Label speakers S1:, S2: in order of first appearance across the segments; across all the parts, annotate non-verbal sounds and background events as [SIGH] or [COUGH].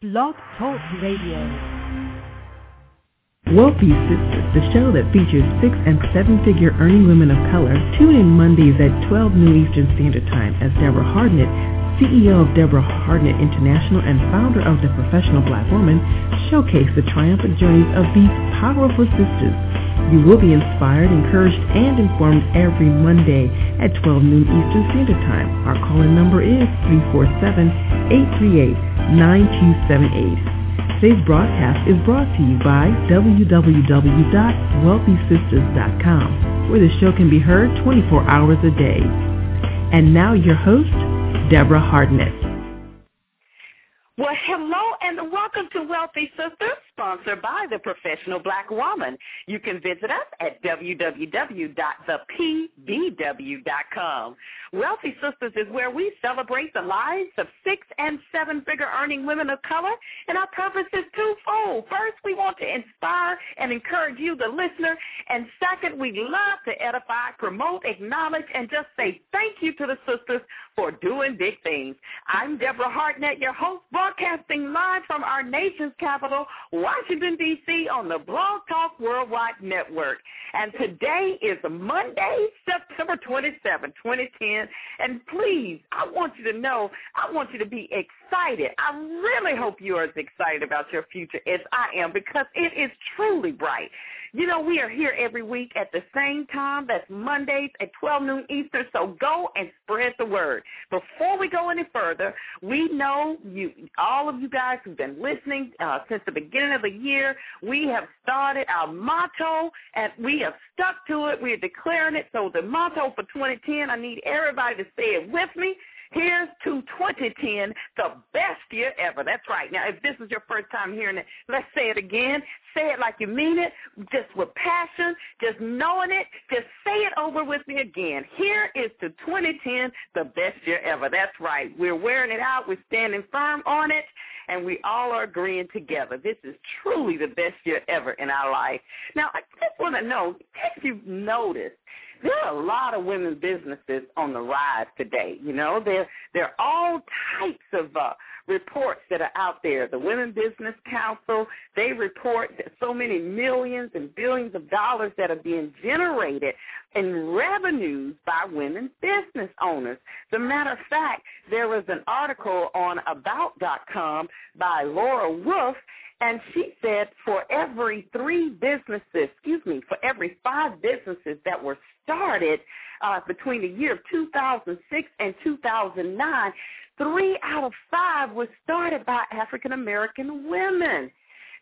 S1: Blog Talk Radio.
S2: Wealthy Sistas, the show that features six and seven-figure earning women of color. Tune in Mondays at 12 noon Eastern Standard Time as Deborah Hardnett, CEO of Deborah Hardnett International and founder of The Professional Black Woman, showcase the triumphant journeys of these powerful sisters. You will be inspired, encouraged, and informed every Monday at 12 noon Eastern Standard Time. Our call-in number is 347-838-9278. Today's broadcast is brought to you by www.wealthysistas.com, where the show can be heard 24 hours a day. And now your host, Deborah Hardnett.
S3: Well, hello and welcome to Wealthy Sistas, sponsored by the Professional Black Woman. You can visit us at www.thepbw.com. Wealthy Sistas is where we celebrate the lives of six and seven-figure earning women of color, and our purpose is twofold. First, we want to inspire and encourage you, the listener, and second, we love to edify, promote, acknowledge, and just say thank you to the sisters for doing big things. I'm Deborah Hardnett, your host, broadcasting live from our nation's capital, Washington, D.C. on the Blog Talk Worldwide Network. And today is Monday, September 27, 2010. And please, I want you to know, I want you to be excited. I really hope you are as excited about your future as I am because it is truly bright. You know, we are here every week at the same time. That's Mondays at 12 noon Eastern. So go and spread the word. Before we go any further, we know you, all of you guys who've been listening uh, since the beginning of the year, we have started our motto and we have stuck to it. We are declaring it. So the motto for 2010, I need everybody to say it with me. Here's to 2010, the best year ever. That's right. Now, if this is your first time hearing it, let's say it again. Say it like you mean it, just with passion, just knowing it. Just say it over with me again. Here is to 2010, the best year ever. That's right. We're wearing it out. We're standing firm on it and we all are agreeing together. This is truly the best year ever in our life. Now, I just want to know if you've noticed, there are a lot of women businesses on the rise today. You know, there there are all types of uh, reports that are out there. The Women Business Council they report that so many millions and billions of dollars that are being generated in revenues by women business owners. As a matter of fact, there was an article on About.com by Laura Wolf, and she said for every three businesses, excuse me, for every five businesses that were started uh, between the year of 2006 and 2009, three out of five was started by African American women.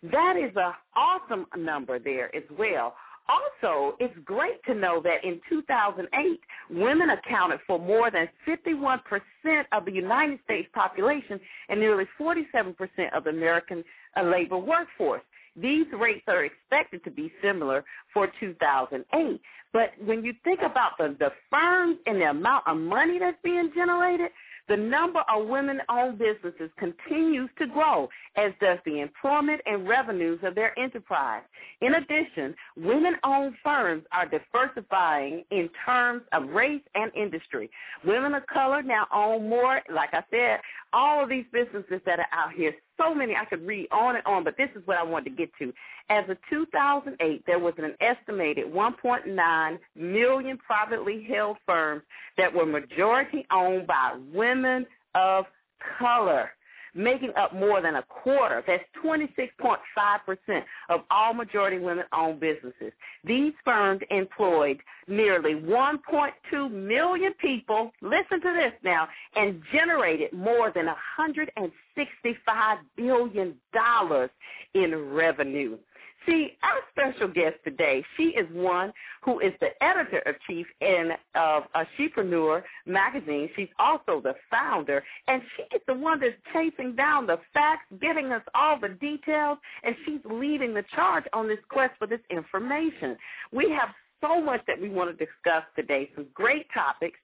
S3: That is an awesome number there as well. Also, it's great to know that in 2008, women accounted for more than 51% of the United States population and nearly 47% of the American uh, labor workforce. These rates are expected to be similar for 2008. But when you think about the, the firms and the amount of money that's being generated, the number of women-owned businesses continues to grow, as does the employment and revenues of their enterprise. In addition, women-owned firms are diversifying in terms of race and industry. Women of color now own more, like I said, all of these businesses that are out here so many I could read on and on, but this is what I wanted to get to. As of 2008, there was an estimated 1.9 million privately held firms that were majority owned by women of color making up more than a quarter. That's 26.5% of all majority women-owned businesses. These firms employed nearly 1.2 million people, listen to this now, and generated more than $165 billion in revenue. See, our special guest today, she is one who is the editor-in-chief in of a Shepreneur magazine. She's also the founder, and she is the one that's chasing down the facts, giving us all the details, and she's leading the charge on this quest for this information. We have so much that we want to discuss today. Some great topics,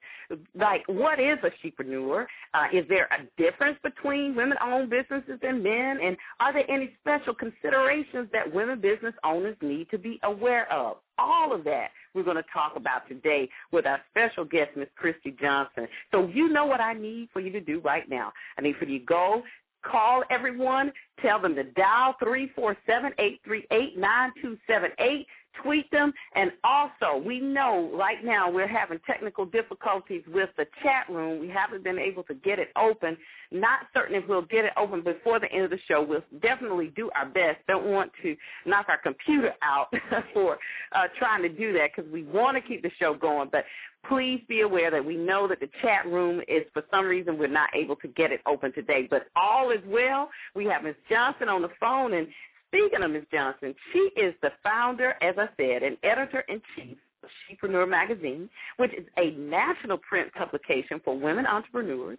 S3: like what is a shepreneur? Uh, is there a difference between women-owned businesses and men? And are there any special considerations that women business owners need to be aware of? All of that we're going to talk about today with our special guest, Miss Kristy Johnson. So you know what I need for you to do right now. I need for you to go Call everyone. Tell them to dial 347-838-9278 tweet them. And also, we know right now we're having technical difficulties with the chat room. We haven't been able to get it open. Not certain if we'll get it open before the end of the show. We'll definitely do our best. Don't want to knock our computer out [LAUGHS] for uh, trying to do that because we want to keep the show going. But please be aware that we know that the chat room is, for some reason, we're not able to get it open today. But all is well. We have Ms. Johnson on the phone, and Speaking of Ms. Johnson, she is the founder, as I said, and editor-in-chief of Shepreneur Magazine, which is a national print publication for women entrepreneurs.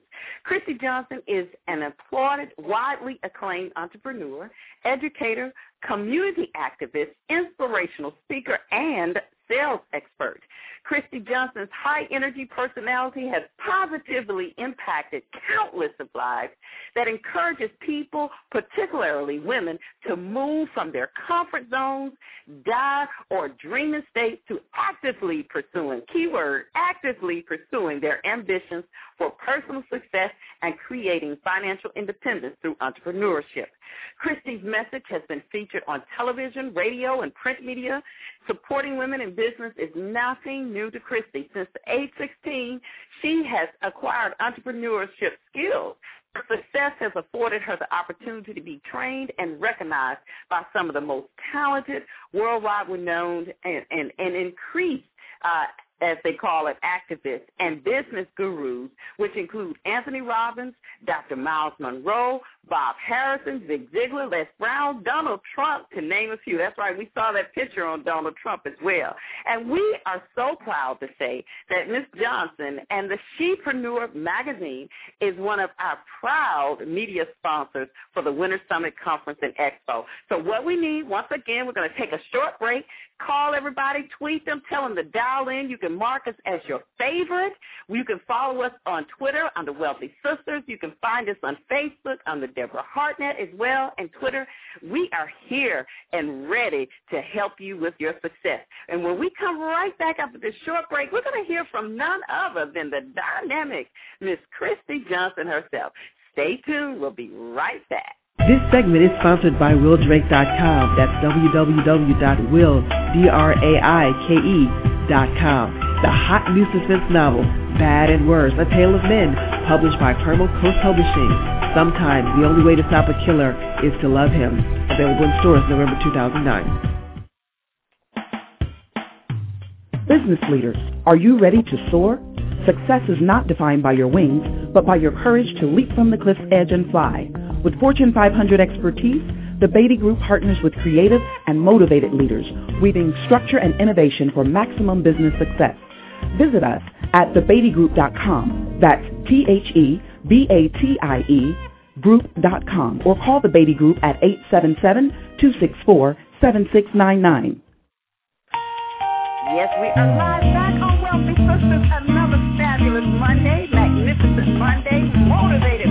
S3: Kristy Johnson is an applauded, widely acclaimed entrepreneur, educator, community activist, inspirational speaker, and sales expert. Kristy Johnson's high energy personality has positively impacted countless of lives that encourages people, particularly women, to move from their comfort zones, die, or dreaming states to actively pursuing, keyword, actively pursuing their ambitions for personal success and creating financial independence through entrepreneurship. Kristy's message has been featured on television, radio, and print media. Supporting women in business is nothing new to Kristy. Since age 16, she has acquired entrepreneurship skills. Her success has afforded her the opportunity to be trained and recognized by some of the most talented, worldwide renowned, and, and, and increased uh, as they call it, activists and business gurus, which include Anthony Robbins, Dr. Myles Munroe, Bob Harrison, Zig Ziglar, Les Brown, Donald Trump, to name a few. That's right, we saw that picture on Donald Trump as well. And we are so proud to say that Ms. Johnson and the Shepreneur magazine is one of our proud media sponsors for the Winner's Summit Conference and Expo. So what we need, once again, we're going to take a short break, call everybody, tweet them, tell them to dial in. You can mark us as your favorite. You can follow us on Twitter under Wealthy Sistas. You can find us on Facebook under Deborah Hardnett as well, and Twitter. We are here and ready to help you with your success. And when we come right back after this short break, we're going to hear from none other than the dynamic Miss Kristy Johnson herself. Stay tuned. We'll be right back.
S2: This segment is sponsored by WillDrake.com. That's www.willdraike.com. The hot new suspense novel, Bad and Worse, A Tale of Men, published by Carmel Coast Publishing. Sometimes the only way to stop a killer is to love him. Available in stores November 2009.
S4: Business leaders, are you ready to soar? Success is not defined by your wings, but by your courage to leap from the cliff's edge and fly. With Fortune 500 expertise, the Batie Group partners with creative and motivated leaders, weaving structure and innovation for maximum business success. Visit us at thebatiegroup.com. That's T-H-E B-A-T-I-E, group.com, or call the Batie Group at 877-264-7699.
S3: Yes, we are live back on Wealthy Sisters. Another fabulous Monday, magnificent Monday, motivated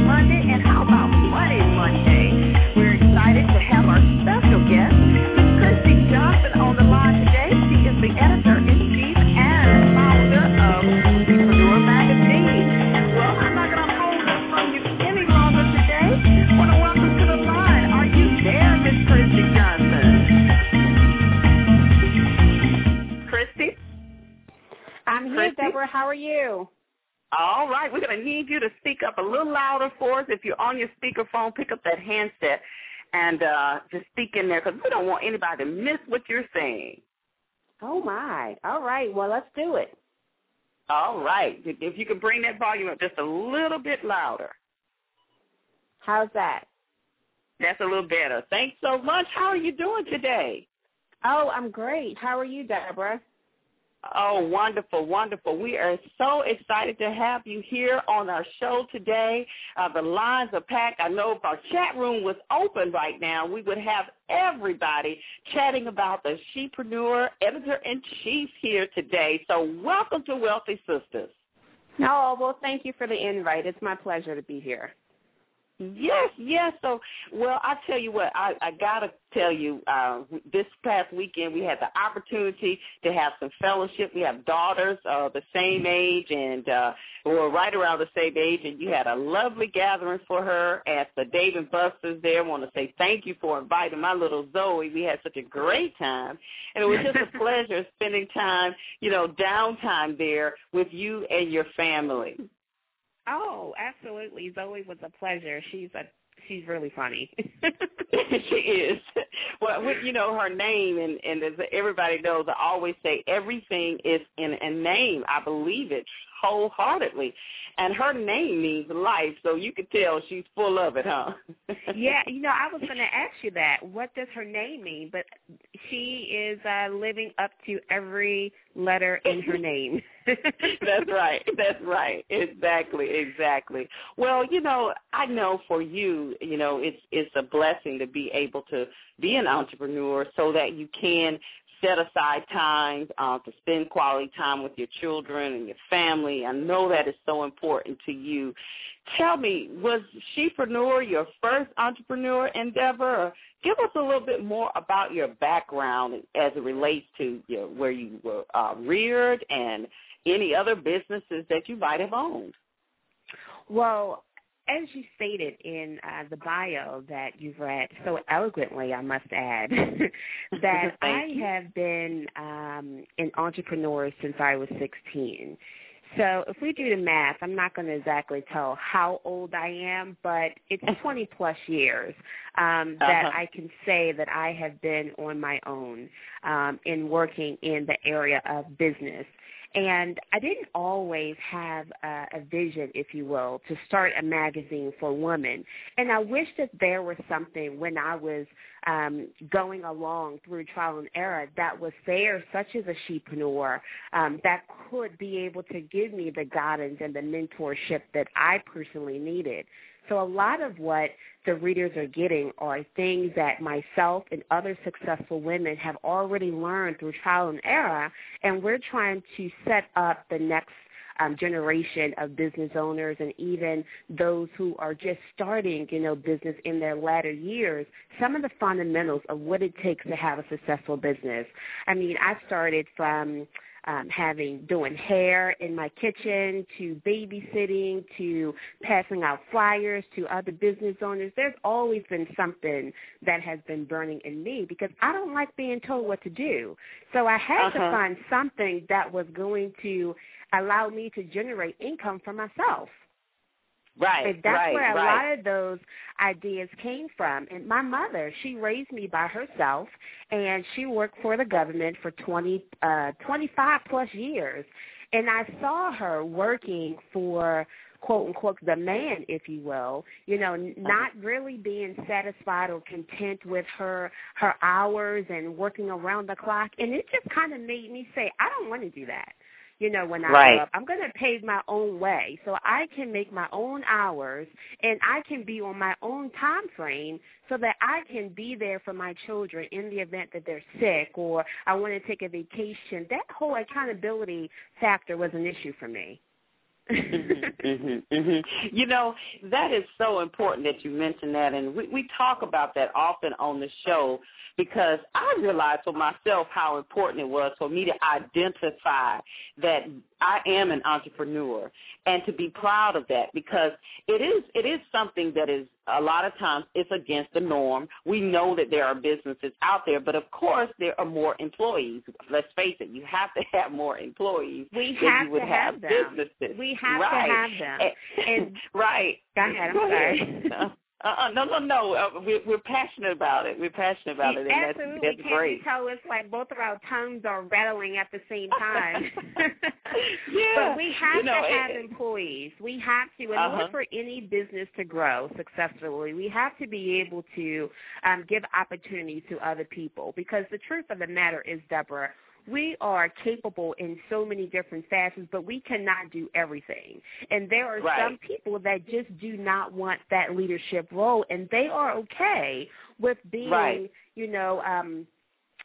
S3: Kristy?
S5: Deborah. How are you?
S3: All right, we're going to need you to speak up a little louder for us. If you're on your speakerphone, pick up that handset and uh, just speak in there because we don't want anybody to miss what you're saying.
S5: Oh my. All right. Well, let's do it.
S3: All right, if you could bring that volume up just a little bit louder,
S5: How's that?
S3: that's a little better. Thanks so much. How are you doing today?
S5: Oh, I'm great. How are you, Deborah?
S3: Oh, wonderful, wonderful. We are so excited to have you here on our show today. Uh, the lines are packed. I know if our chat room was open right now, we would have everybody chatting about the Shepreneur editor-in-chief here today. So welcome to Wealthy Sistas.
S5: Oh, well, thank you for the invite. It's my pleasure to be here.
S3: Yes, yes. So, well, I tell you what, I, I gotta tell you, uh, this past weekend we had the opportunity to have some fellowship. We have daughters uh, the same age, and uh, we're right around the same age. And you had a lovely gathering for her at the Dave and Buster's. There, I want to say thank you for inviting my little Zoe. We had such a great time, and it was just a [LAUGHS] pleasure spending time, you know, downtime there with you and your family.
S5: Oh, absolutely. Zoe was a pleasure. She's a she's really funny. [LAUGHS]
S3: she is. Well, you know her name, and and as everybody knows, I always say everything is in a name. I believe it wholeheartedly, and her name means life. So you can tell she's full of it, huh? [LAUGHS]
S5: yeah, you know, I was going to ask you that. What does her name mean? But she is uh living up to every letter in her name. [LAUGHS]
S3: That's right. That's right. Exactly. Exactly. Well, you know, I know for you, you know, it's it's a blessing to be able to be an entrepreneur so that you can set aside time uh, to spend quality time with your children and your family. I know that is so important to you. Tell me, was Shepreneur your first entrepreneur endeavor? Or give us a little bit more about your background as it relates to you know, where you were uh, reared and any other businesses that you might have owned.
S5: Well, as you stated in uh, the bio that you've read so eloquently, I must add, [LAUGHS] that [LAUGHS] I have been um, an entrepreneur since I was 16. So if we do the math, I'm not going to exactly tell how old I am, but it's [LAUGHS] 20 plus years um, that
S3: Uh-huh.
S5: I can say that I have been on my own um, in working in the area of business. And I didn't always have a, a vision, if you will, to start a magazine for women. And I wish that there was something when I was um, going along through trial and error that was there, such as a shepreneur, um, that could be able to give me the guidance and the mentorship that I personally needed. So a lot of what the readers are getting are things that myself and other successful women have already learned through trial and error, and we're trying to set up the next um, generation of business owners and even those who are just starting, you know, business in their latter years, some of the fundamentals of what it takes to have a successful business. I mean, I started from um, having doing hair in my kitchen to babysitting to passing out flyers to other business owners. There's always been something that has been burning in me because I don't like being told what to do. So I had to
S3: Uh-huh.
S5: find something that was going to allow me to generate income for myself.
S3: Right.
S5: And that's
S3: right.
S5: where a
S3: right.
S5: lot of those ideas came from. And my mother, she raised me by herself, and she worked for the government for 20, uh, 25 plus years. And I saw her working for quote unquote the man, if you will, you know, not really being satisfied or content with her her hours and working around the clock. And it just kind of made me say, I don't want to do that you know, when I
S3: Right.
S5: up. I'm going to pave my own way so I can make my own hours and I can be on my own time frame so that I can be there for my children in the event that they're sick or I want to take a vacation. That whole accountability factor was an issue for me.
S3: Hmm hmm [LAUGHS] You know, that is so important that you mentioned that, and we, we talk about that often on the show because I realized for myself how important it was for me to identify that I am an entrepreneur and to be proud of that because it is it is something that is a lot of times it's against the norm. We know that there are businesses out there, but of course there are more employees. Let's face it, you have to have more employees
S5: We
S3: than
S5: have
S3: you would
S5: to have them.
S3: businesses.
S5: We have
S3: right.
S5: to have them.
S3: And,
S5: And- [LAUGHS]
S3: right.
S5: Go ahead, I'm
S3: Go
S5: sorry.
S3: ahead. [LAUGHS] [LAUGHS] Uh, no, no, no. Uh, we're, we're passionate about it. We're passionate about it, and
S5: Absolutely.
S3: that's, that's
S5: Can't
S3: great.
S5: you tell it's like both of our tongues are rattling at the same time? [LAUGHS] [LAUGHS]
S3: yeah.
S5: But we have
S3: you know,
S5: to have
S3: it-
S5: employees. We have to, in
S3: Uh-huh.
S5: order for any business to grow successfully, we have to be able to um, give opportunities to other people. Because the truth of the matter is, Deborah, we are capable in so many different facets, but we cannot do everything. And there are
S3: Right.
S5: some people that just do not want that leadership role, and they are okay with being,
S3: Right.
S5: you know, um,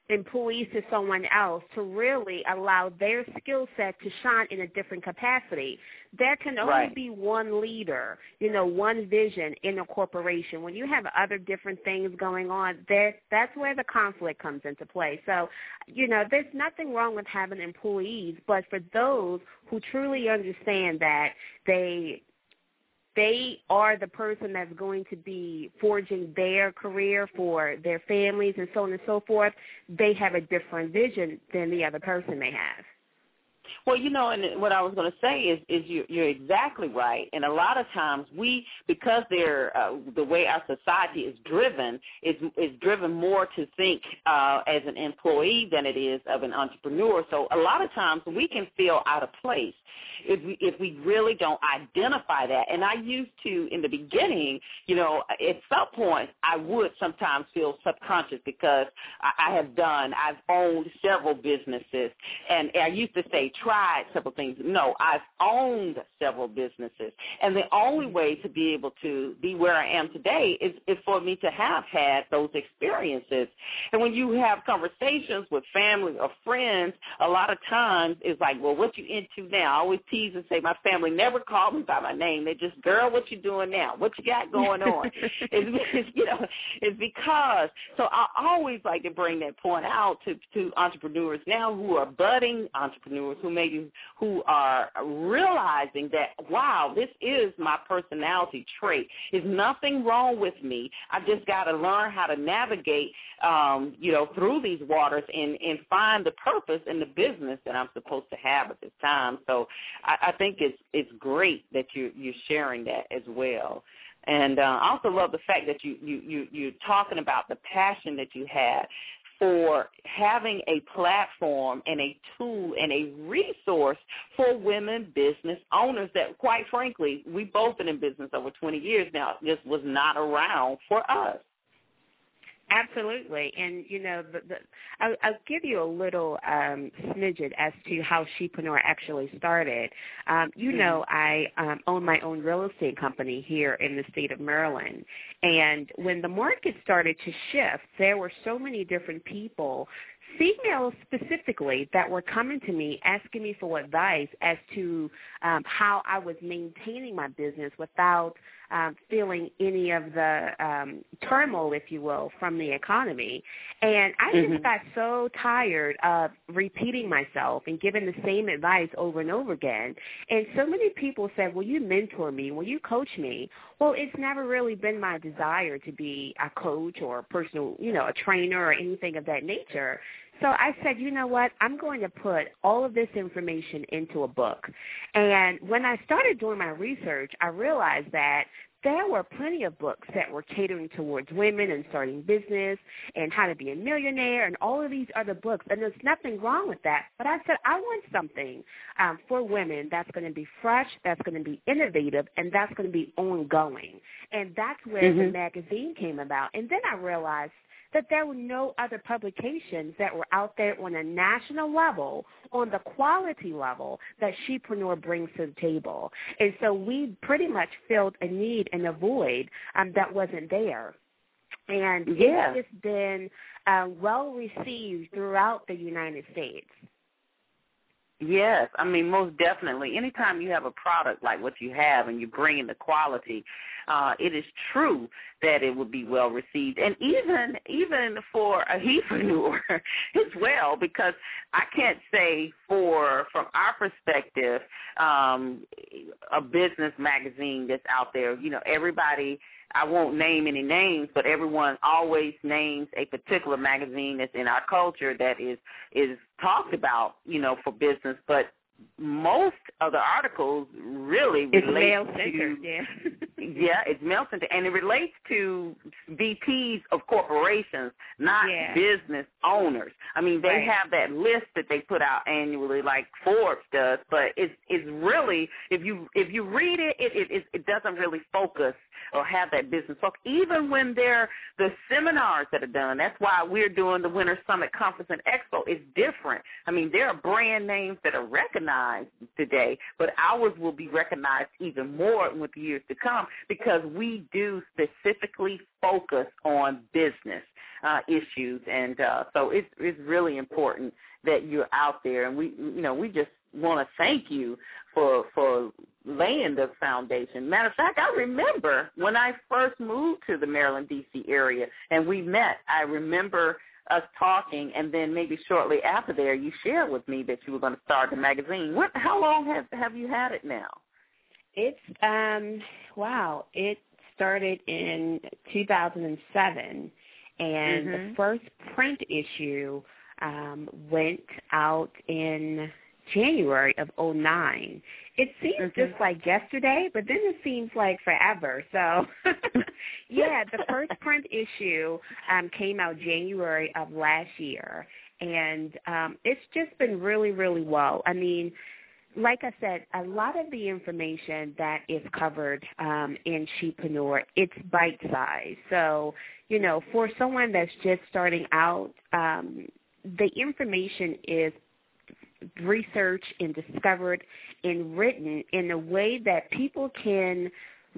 S5: employees to someone else to really allow their skill set to shine in a different capacity. There can only
S3: right.
S5: be one leader, you know, one vision in a corporation. When you have other different things going on, there that's where the conflict comes into play. So, you know, there's nothing wrong with having employees, but for those who truly understand that they they are the person that's going to be forging their career for their families and so on and so forth, they have a different vision than the other person may have.
S3: Well, you know, and what I was going to say is, is you, you're exactly right. And a lot of times we, because they're uh, the way our society is driven, is is driven more to think uh, as an employee than it is of an entrepreneur. So a lot of times we can feel out of place if we if we really don't identify that. And I used to in the beginning, you know, at some point I would sometimes feel subconscious because I, I have done, I've owned several businesses, and I used to say tried several things. No, I've owned several businesses, and the only mm-hmm. way to be able to be where I am today is is for me to have had those experiences. And when you have conversations with family or friends, a lot of times it's like, well, what you into now? I always tease and say my family never called me by my name. They just, girl, what you doing now? What you got going on? [LAUGHS] it's, you know, it's because. So I always like to bring that point out to to entrepreneurs now who are budding entrepreneurs who maybe who are realizing that wow, this is my personality trait. There's nothing wrong with me. I just got to learn how to navigate, um, you know, through these waters and and find the purpose in the business that I'm supposed to have at this time. So I, I think it's it's great that you you're sharing that as well. And uh, I also love the fact that you you you you're talking about the passion that you had for having a platform and a tool and a resource for women business owners that quite frankly we both been in business over 20 years now just was not around for us
S5: Absolutely, and you know, the, the, I'll, I'll give you a little um, smidget as to how Shepreneur actually started. Um, you mm-hmm. know, I um, own my own real estate company here in the state of Maryland, and when the market started to shift, there were so many different people females specifically that were coming to me asking me for advice as to um, how I was maintaining my business without um, feeling any of the um, turmoil, if you will, from the economy. And I just mm-hmm. got so tired of repeating myself and giving the same advice over and over again. And so many people said, will you mentor me? Will you coach me? Well, it's never really been my desire to be a coach or a personal, you know, a trainer or anything of that nature. So I said, you know what? I'm going to put all of this information into a book. And when I started doing my research, I realized that there were plenty of books that were catering towards women and starting business and how to be a millionaire and all of these other books. And there's nothing wrong with that. But I said, I want something um, for women that's going to be fresh, that's going to be innovative, and that's going to be ongoing. And that's where mm-hmm. the magazine came about. And then I realized that there were no other publications that were out there on a national level, on the quality level that Shepreneur brings to the table. And so we pretty much filled a need and a void um, that wasn't there. And
S3: yeah.
S5: it's just been uh, well received throughout the United States.
S3: Yes, I mean most definitely. Anytime you have a product like what you have and you bring in the quality, uh, it is true that it would be well received, and even even for a hepreneur [LAUGHS] as well, because I can't say for from our perspective, um, a business magazine that's out there. You know, everybody I won't name any names, but everyone always names a particular magazine that's in our culture that is is talked about, you know, for business. But most of the articles really
S5: it's
S3: relate to
S5: yeah. [LAUGHS]
S3: yeah, it's centered, and it relates to VPs of corporations, not
S5: yeah.
S3: business owners. I mean, they
S5: right.
S3: have that list that they put out annually, like Forbes does, but it's it's really if you if you read it, it it it doesn't really focus or have that business focus. Even when they're the seminars that are done, that's why we're doing the Winner's Summit Conference and Expo. It's different. I mean, there are brand names that are recognized today, but ours will be recognized even more with years to come because we do specifically focus on business. uh, issues, and uh, so it's it's really important that you're out there, and we you know we just want to thank you for for laying the foundation. Matter of fact, I remember when I first moved to the Maryland D.C. area and we met. I remember us talking, and then maybe shortly after there, you shared with me that you were going to start the magazine. What? How long have have you had it now?
S5: It's um wow. It started in 2007, and mm-hmm. the first print issue um, went out in January of '09. It seems mm-hmm. just like yesterday, but then it seems like forever. So, [LAUGHS] yeah, the first [LAUGHS] print issue um, came out January of last year, and um, it's just been really, really well. I mean, like I said, a lot of the information that is covered um, in Shepreneur, it's bite size. So, you know, for someone that's just starting out, um, the information is researched and discovered and written in a way that people can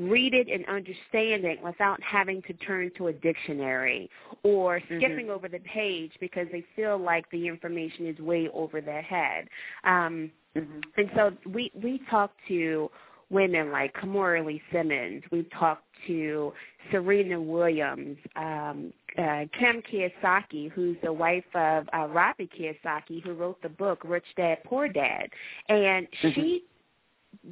S5: read it and understand it without having to turn to a dictionary or mm-hmm. skipping over the page because they feel like the information is way over their head. Um, mm-hmm. And so we we talk to women like Kimora Lee Simmons. We've talked to Serena Williams, um, uh, Kim Kiyosaki, who's the wife of uh, Robert Kiyosaki, who wrote the book Rich Dad Poor Dad, and mm-hmm. she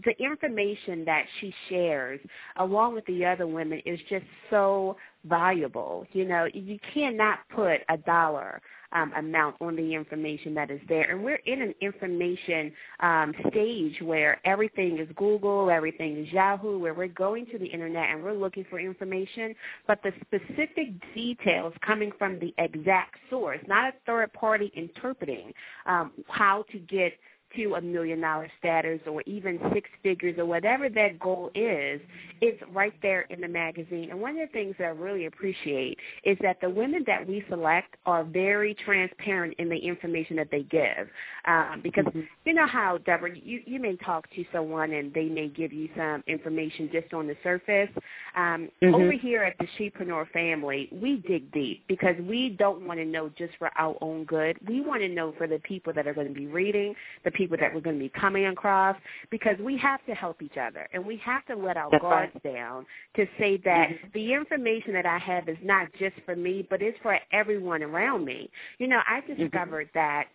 S5: the information that she shares along with the other women is just so valuable. You know, you cannot put a dollar um, amount on the information that is there. And we're in an information um, stage where everything is Google, everything is Yahoo, where we're going to the internet and we're looking for information, but the specific details coming from the exact source, not a third party interpreting um, how to get to a million dollar status or even six figures or whatever that goal is, it's right there in the magazine. And one of the things that I really appreciate is that the women that we select are very transparent in the information that they give. Um, because mm-hmm. you know how, Deborah, you, you may talk to someone and they may give you some information just on the surface. Um, mm-hmm. Over here at the Shepreneur family, we dig deep because we don't want to know just for our own good. We want to know for the people that are going to be reading, the people that we're going to be coming across because we have to help each other and we have to let our That's guards right. down to say that mm-hmm. the information that I have is not just for me, but it's for everyone around me. You know, I mm-hmm. discovered mm-hmm. that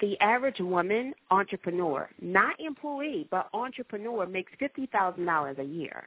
S5: the average woman entrepreneur, not employee, but entrepreneur makes fifty thousand dollars a year.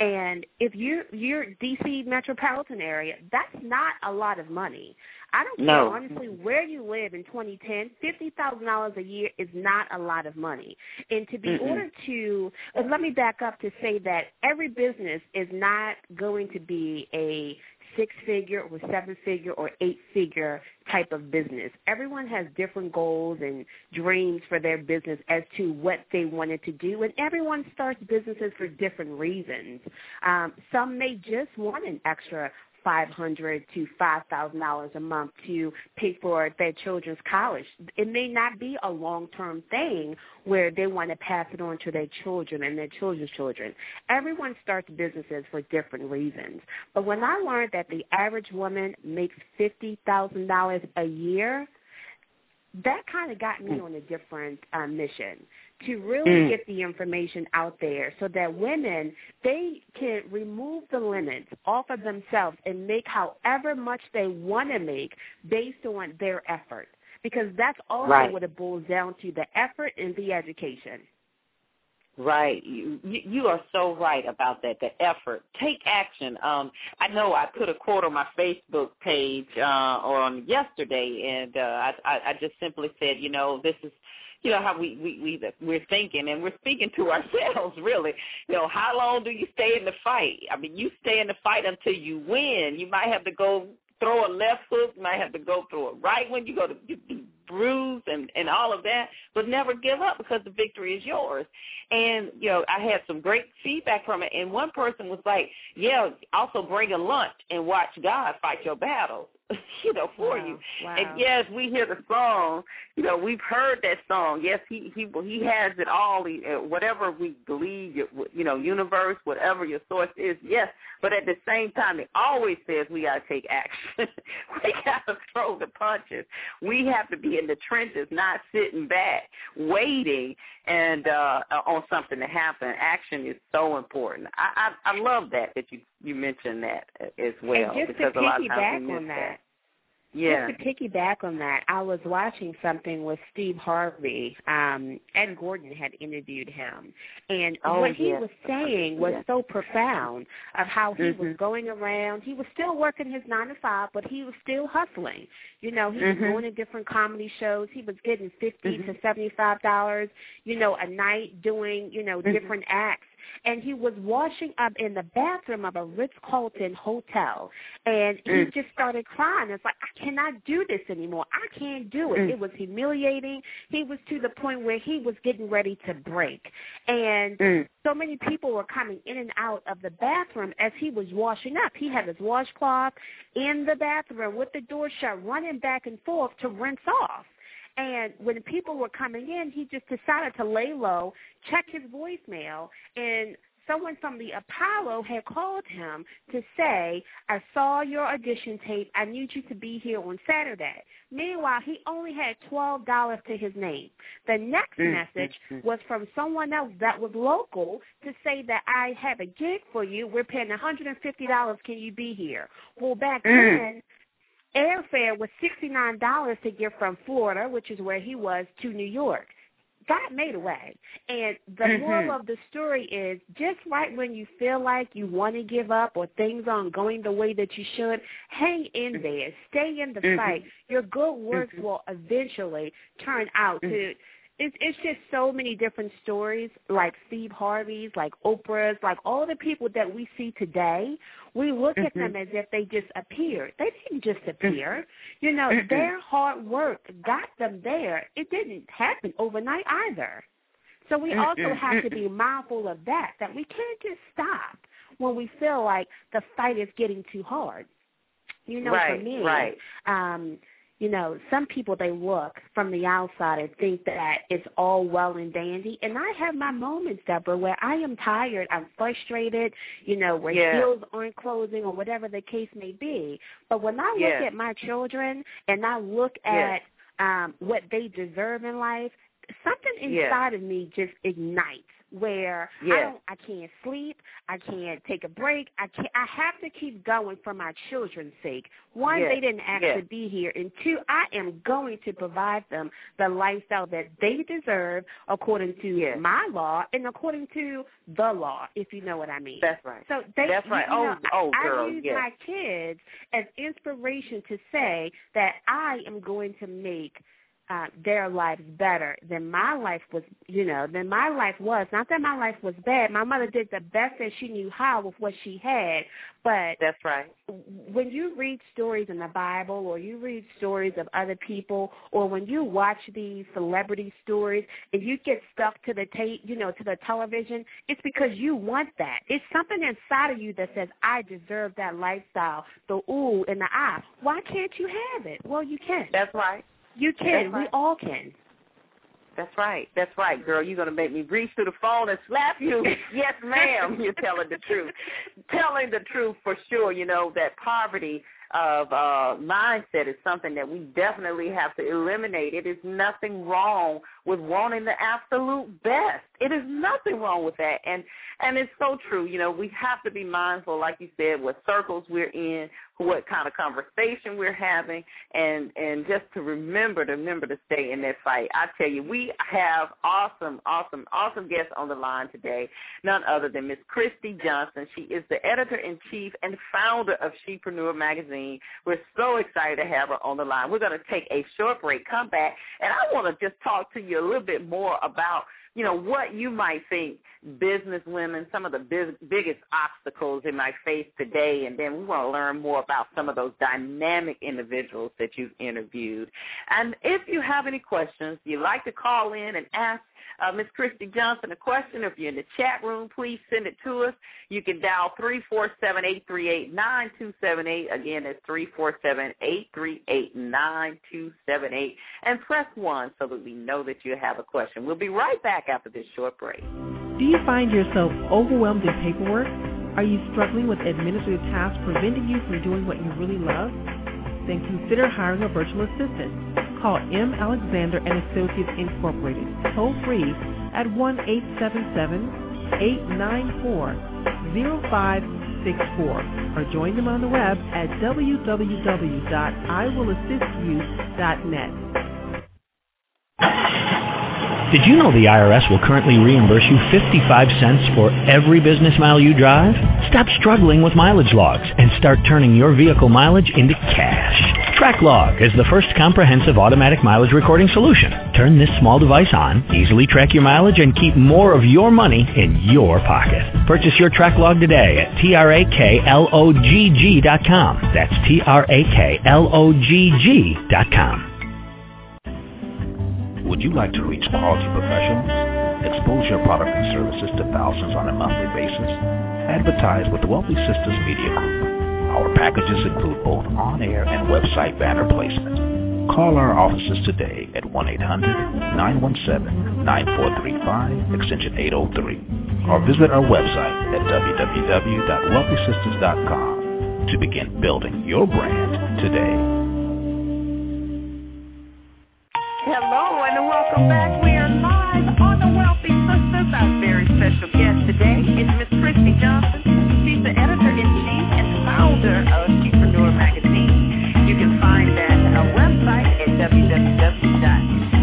S5: And if you you're DC metropolitan area, that's not a lot of money. I don't no. care honestly where you live in 2010. Fifty thousand dollars a year is not a lot of money. And to be mm ordered to, let me back up to say that every business is not going to be a six figure or seven figure or eight figure type of business. Everyone has different goals and dreams for their business as to what they wanted to do, and everyone starts businesses for different reasons. Um, some may just want an extra five hundred to five thousand dollars a month to pay for their children's college. It may not be a long term thing where they want to pass it on to their children and their children's children. Everyone starts businesses for different reasons. But when I learned that the average woman makes fifty thousand dollars a year, that kind of got me on a different uh, mission to really mm. get the information out there so that women they can remove the limits off of themselves and make however much they want to make based on their effort because that's also right. what it boils down to the effort and the education
S3: Right. You, you are so right about that. The effort. Take action. Um, I know I put a quote on my Facebook page uh, on yesterday, and uh, I, I just simply said, you know, this is you know how we we we we're thinking and we're speaking to [LAUGHS] ourselves really. You know how long do you stay in the fight? I mean you stay in the fight until you win. You might have to go throw a left hook you might have to go through a right one. You go to you bruise and and all of that but never give up because the victory is yours and you know i had some great feedback from it and one person was like yeah also bring a lunch and watch god fight your battles [LAUGHS] you know, for
S5: wow.
S3: you.
S5: Wow.
S3: And yes, we hear the song. You know, we've heard that song. Yes, he he he has it all. He, uh, whatever we believe, you know, universe, whatever your source is. Yes, but at the same time, it always says we got to take action. [LAUGHS] we got to throw the punches. We have to be in the trenches, not sitting back, waiting and uh on something to happen. Action is so important. I I, I love that that you you mentioned that as well.
S5: And just
S3: because
S5: to
S3: a lot of times
S5: piggyback
S3: we
S5: on
S3: miss
S5: that,
S3: Yeah.
S5: Just to piggyback on that, I was watching something with Steve Harvey. Um, Ed Gordon had interviewed him, and
S3: Oh,
S5: what he was saying was
S3: Yes.
S5: so profound of how he was
S3: Mhm.
S5: going around. He was still working his nine to five, but he was still hustling. You know, he was
S3: Mhm.
S5: going to different comedy shows. He was getting 50
S3: Mhm.
S5: to seventy five dollars, you know, a night doing you know
S3: Mhm.
S5: different acts and he was washing up in the bathroom of a Ritz Carlton hotel, and he
S3: Mm.
S5: just started crying. It's like I cannot do this anymore. I can't do it.
S3: Mm.
S5: It was humiliating. He was to the point where he was getting ready to break, and
S3: Mm.
S5: so many people were coming in and out of the bathroom as he was washing up. He had his washcloth in the bathroom with the door shut, running back and forth to rinse off. And when people were coming in, he just decided to lay low, check his voicemail, and someone from the Apollo had called him to say, I saw your audition tape. I need you to be here on Saturday. Meanwhile, he only had $12 to his name. The next
S3: Mm,
S5: message
S3: mm, mm.
S5: was from someone else that was local to say that I have a gig for you. We're paying $150. Can you be here? Well, back then, airfare was $69 to get from Florida, which is where he was, to New York. God made a way. And the
S3: Mhm.
S5: moral of the story is just right when you feel like you want to give up or things aren't going the way that you should, hang in there. Stay in the
S3: Mhm.
S5: fight. Your good works
S3: Mhm.
S5: will eventually turn out to
S3: Mhm.
S5: It's it's just so many different stories like Steve Harvey's, like Oprah's, like all the people that we see today. We look at
S3: Mhm.
S5: them as if they just appeared. They didn't just appear. You know,
S3: Mm-mm.
S5: their hard work got them there. It didn't happen overnight either. So we also
S3: Mm-mm.
S5: have to be mindful of that, that we can't just stop when we feel like the fight is getting too hard. You know,
S3: right,
S5: for me,
S3: right.
S5: um, you know, some people they look from the outside and think that it's all well and dandy. And I have my moments, Deborah, where I am tired, I'm frustrated, you know, where
S3: Yeah.
S5: deals aren't closing or whatever the case may be. But when I look
S3: Yes.
S5: at my children and I look at
S3: Yes.
S5: um what they deserve in life, something inside of me just ignites where I
S3: Yes.
S5: don't I can't sleep, I can't take a break, I can't I have to keep going for my children's sake. One,
S3: Yes.
S5: they didn't ask
S3: Yes.
S5: to be here and two, I am going to provide them the lifestyle that they deserve according to my law and according to the law, if you know what I mean.
S3: That's right.
S5: So they,
S3: That's right.
S5: You know,
S3: Oh, oh,
S5: I,
S3: girl,
S5: I use my kids as inspiration to say that I am going to make uh, their lives better than my life was, you know, than my life was. Not that my life was bad. My mother did the best that she knew how with what she had. But
S3: That's right.
S5: when you read stories in the Bible or you read stories of other people or when you watch these celebrity stories and you get stuck to the tape, you know, to the television, it's because you want that. It's something inside of you that says, I deserve that lifestyle, the ooh and the ah. Why can't you have it? Well, you can.
S3: That's right.
S5: You can.
S3: That's
S5: We all can.
S3: That's right. That's right, girl. You're gonna make me reach through the phone and slap you. [LAUGHS] yes, ma'am. You're telling the truth. telling the truth for sure. You know that poverty of uh mindset is something that we definitely have to eliminate. It is nothing wrong with wanting the absolute best. It is nothing wrong with that. And and it's so true. You know, we have to be mindful, like you said, what circles we're in, what kind of conversation we're having, and and just to remember to remember to stay in that fight. I tell you, we have awesome, awesome, awesome guests on the line today. None other than Miss Kristy Johnson. She is the editor in chief and founder of Shepreneur Magazine. We're so excited to have her on the line. We're going to take a short break, come back, and I want to just talk to you a little bit more about you know, what you might think business women, some of the big, biggest obstacles they might face today, and then we want to learn more about some of those dynamic individuals that you've interviewed. And if you have any questions, you'd like to call in and ask uh, Miss Kristy Johnson a question. If you're in the chat room, please send it to us. You can dial three four seven eight three eight nine two seven eight. Again, seven eight, and press one so that we know that you have a question. We'll be right back after this short break.
S2: Do you find yourself overwhelmed in paperwork? Are you struggling with administrative tasks preventing you from doing what you really love? Then consider hiring a virtual assistant. Call M. Alexander and Associates Incorporated, toll free at 1-877-894-0564 or join them on the web at www.iwillassistyou.net.
S6: Did you know the IRS will currently reimburse you 55 cents for every business mile you drive? Stop struggling with mileage logs and start turning your vehicle mileage into cash. TrackLog is the first comprehensive automatic mileage recording solution. Turn this small device on, easily track your mileage, and keep more of your money in your pocket. Purchase your TrackLog today at traklogg.com. That's traklogg.com.
S7: Would you like to reach quality professionals? Expose your product and services to thousands on a monthly basis? Advertise with the Wealthy Sistas Media Group. Our packages include both on-air and website banner placement. Call our offices today at 1-800-917-9435, extension 803, or visit our website at www.wealthysistas.com to begin building your brand today.
S3: Hello and welcome back. We are live on the Wealthy Sistas. Our very special guest today is Miss Kristy Johnson. She's the editor-in-chief and founder of Shepreneur Magazine. You can find that website at www.shepreneur.com.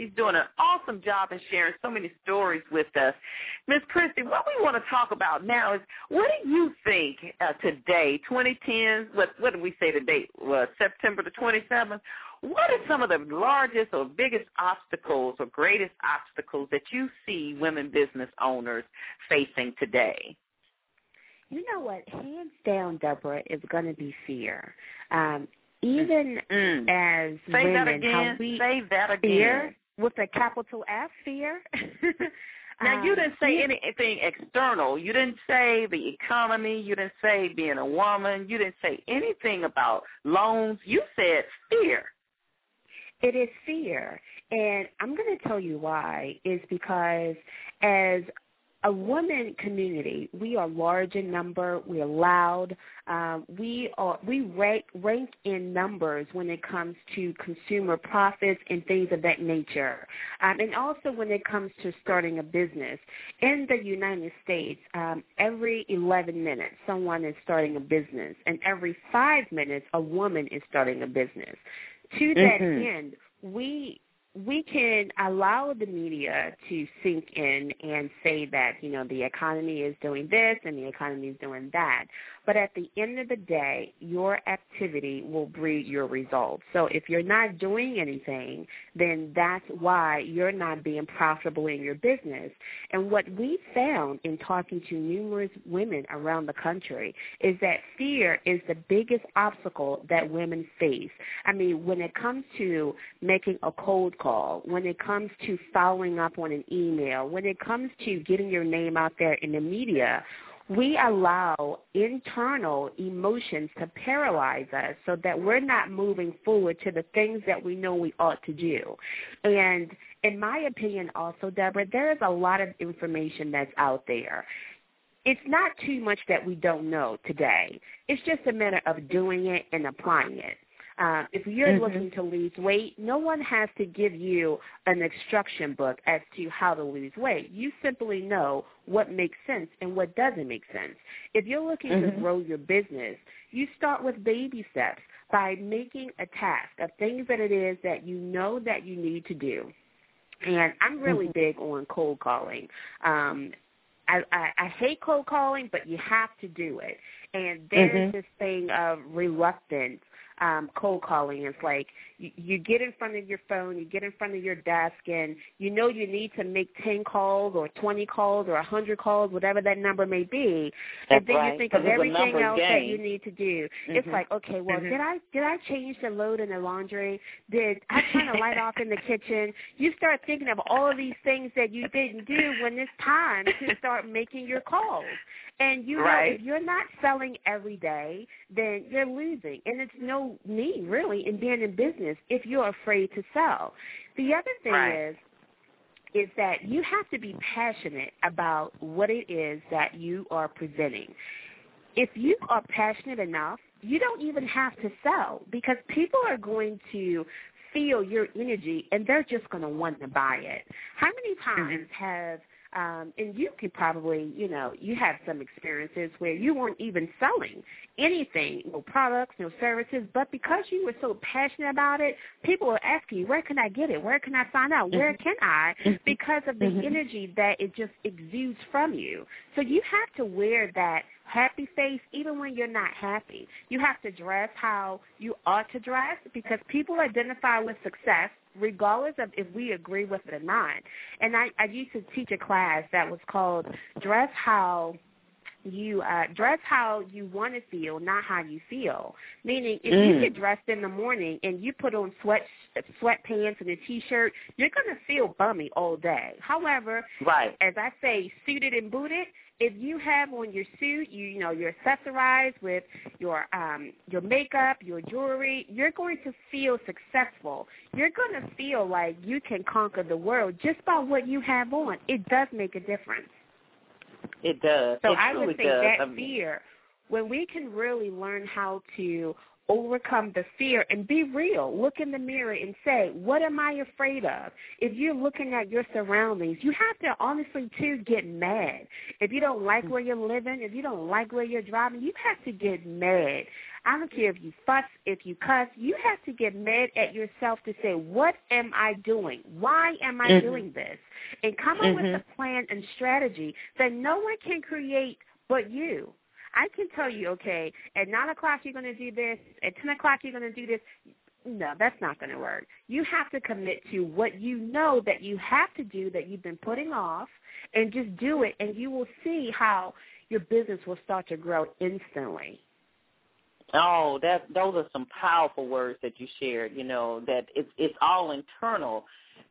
S3: she's doing an awesome job in sharing so many stories with us. Miss Kristy, what we want to talk about now is what do you think uh, today, 2010, what, what did we say today, uh, September the 27th? What are some of the largest or biggest obstacles or greatest obstacles that you see women business owners facing today?
S5: You know what? Hands down, Deborah, is going to be fear. Um, even
S3: Mm.
S5: as
S3: Say
S5: women,
S3: that
S5: how we
S3: Say that again.
S5: fear with a capital F, fear. [LAUGHS]
S3: Now, you
S5: Um,
S3: didn't say anything external. You didn't say the economy. You didn't say being a woman. You didn't say anything about loans. You said fear.
S5: It is fear. And I'm going to tell you why. Is because as a woman community, we are large in number. We are loud. Um, we are we rank rank in numbers when it comes to consumer profits and things of that nature, um, and also when it comes to starting a business. In the United States, um, every 11 minutes, someone is starting a business, and every five minutes, a woman is starting a business. To that
S3: Mhm.
S5: end, we we can allow the media to sink in and say that you know the economy is doing this and the economy is doing that but at the end of the day your activity will breed your results. So if you're not doing anything then that's why you're not being profitable in your business. And what we found in talking to numerous women around the country is that fear is the biggest obstacle that women face. I mean when it comes to making a cold call, when it comes to following up on an email, when it comes to getting your name out there in the media, we allow internal emotions to paralyze us so that we're not moving forward to the things that we know we ought to do. And in my opinion also, Deborah, there is a lot of information that's out there it's not too much that we don't know today. It's just a matter of doing it and applying it. Uh, if you're
S3: Mhm.
S5: looking to lose weight, no one has to give you an instruction book as to how to lose weight. You simply know what makes sense and what doesn't make sense. If you're looking to
S3: Mhm.
S5: grow your business, you start with baby steps by making a task of things that it is that you know that you need to do. And I'm really
S3: Mhm.
S5: big on cold calling. Um, I, I, I hate cold calling, but you have to do it. And there's
S3: Mhm.
S5: this thing of reluctance um, cold calling. It's like you, you get in front of your phone, you get in front of your desk, and you know you need to make 10 calls or 20 calls or 100 calls, whatever that number may be.
S3: That's
S5: and then
S3: right.
S5: you think of everything else
S3: game.
S5: that you need to do.
S3: Mm-hmm.
S5: It's like, okay, well,
S3: mm-hmm.
S5: did I did I change the load in the laundry? Did [LAUGHS] I turn the light off in the kitchen? You start thinking of all of these things that you didn't do when it's time to [LAUGHS] start making your calls. And you
S3: right.
S5: know, if you're not selling every day, then you're losing. And it's no need really in being in business if you're afraid to sell. The other thing
S3: right.
S5: is is that you have to be passionate about what it is that you are presenting. If you are passionate enough, you don't even have to sell because people are going to feel your energy and they're just going to want to buy it. How many times mm-hmm. have um, and you could probably, you know, you have some experiences where you weren't even selling anything, no products, no services, but because you were so passionate about it, people were asking you, where can I get it? Where can I find out? Where mm-hmm. can I? Mm-hmm. Because of the mm-hmm. energy that it just exudes from you. So you have to wear that happy face even when you're not happy. You have to dress how you ought to dress because people identify with success regardless of if we agree with it or not. And I, I used to teach a class that was called Dress How you uh dress how you want to feel, not how you feel. Meaning, if
S3: mm.
S5: you get dressed in the morning and you put on sweat sweatpants and a t-shirt, you're gonna feel bummy all day. However,
S3: right.
S5: as I say, suited and booted, if you have on your suit, you you know you're accessorized with your um your makeup, your jewelry, you're going to feel successful. You're going to feel like you can conquer the world just by what you have on. It does make a difference.
S3: It does.
S5: So
S3: it
S5: I would say
S3: does.
S5: that
S3: I mean,
S5: fear, when we can really learn how to overcome the fear and be real. Look in the mirror and say, what am I afraid of? If you're looking at your surroundings, you have to honestly, too, get mad. If you don't like mm. where you're living, if you don't like where you're driving, you have to get mad. I don't care if you fuss, if you cuss, you have to get mad at yourself to say, what am I doing? Why am I
S3: mm-hmm.
S5: doing this? And come up
S3: mm-hmm.
S5: with a plan and strategy that no one can create but you. I can tell you, okay, at 9 o'clock you're going to do this, at 10 o'clock you're going to do this. No, that's not going to work. You have to commit to what you know that you have to do that you've been putting off and just do it, and you will see how your business will start to grow instantly.
S3: Oh, that those are some powerful words that you shared. You know that it's it's all internal.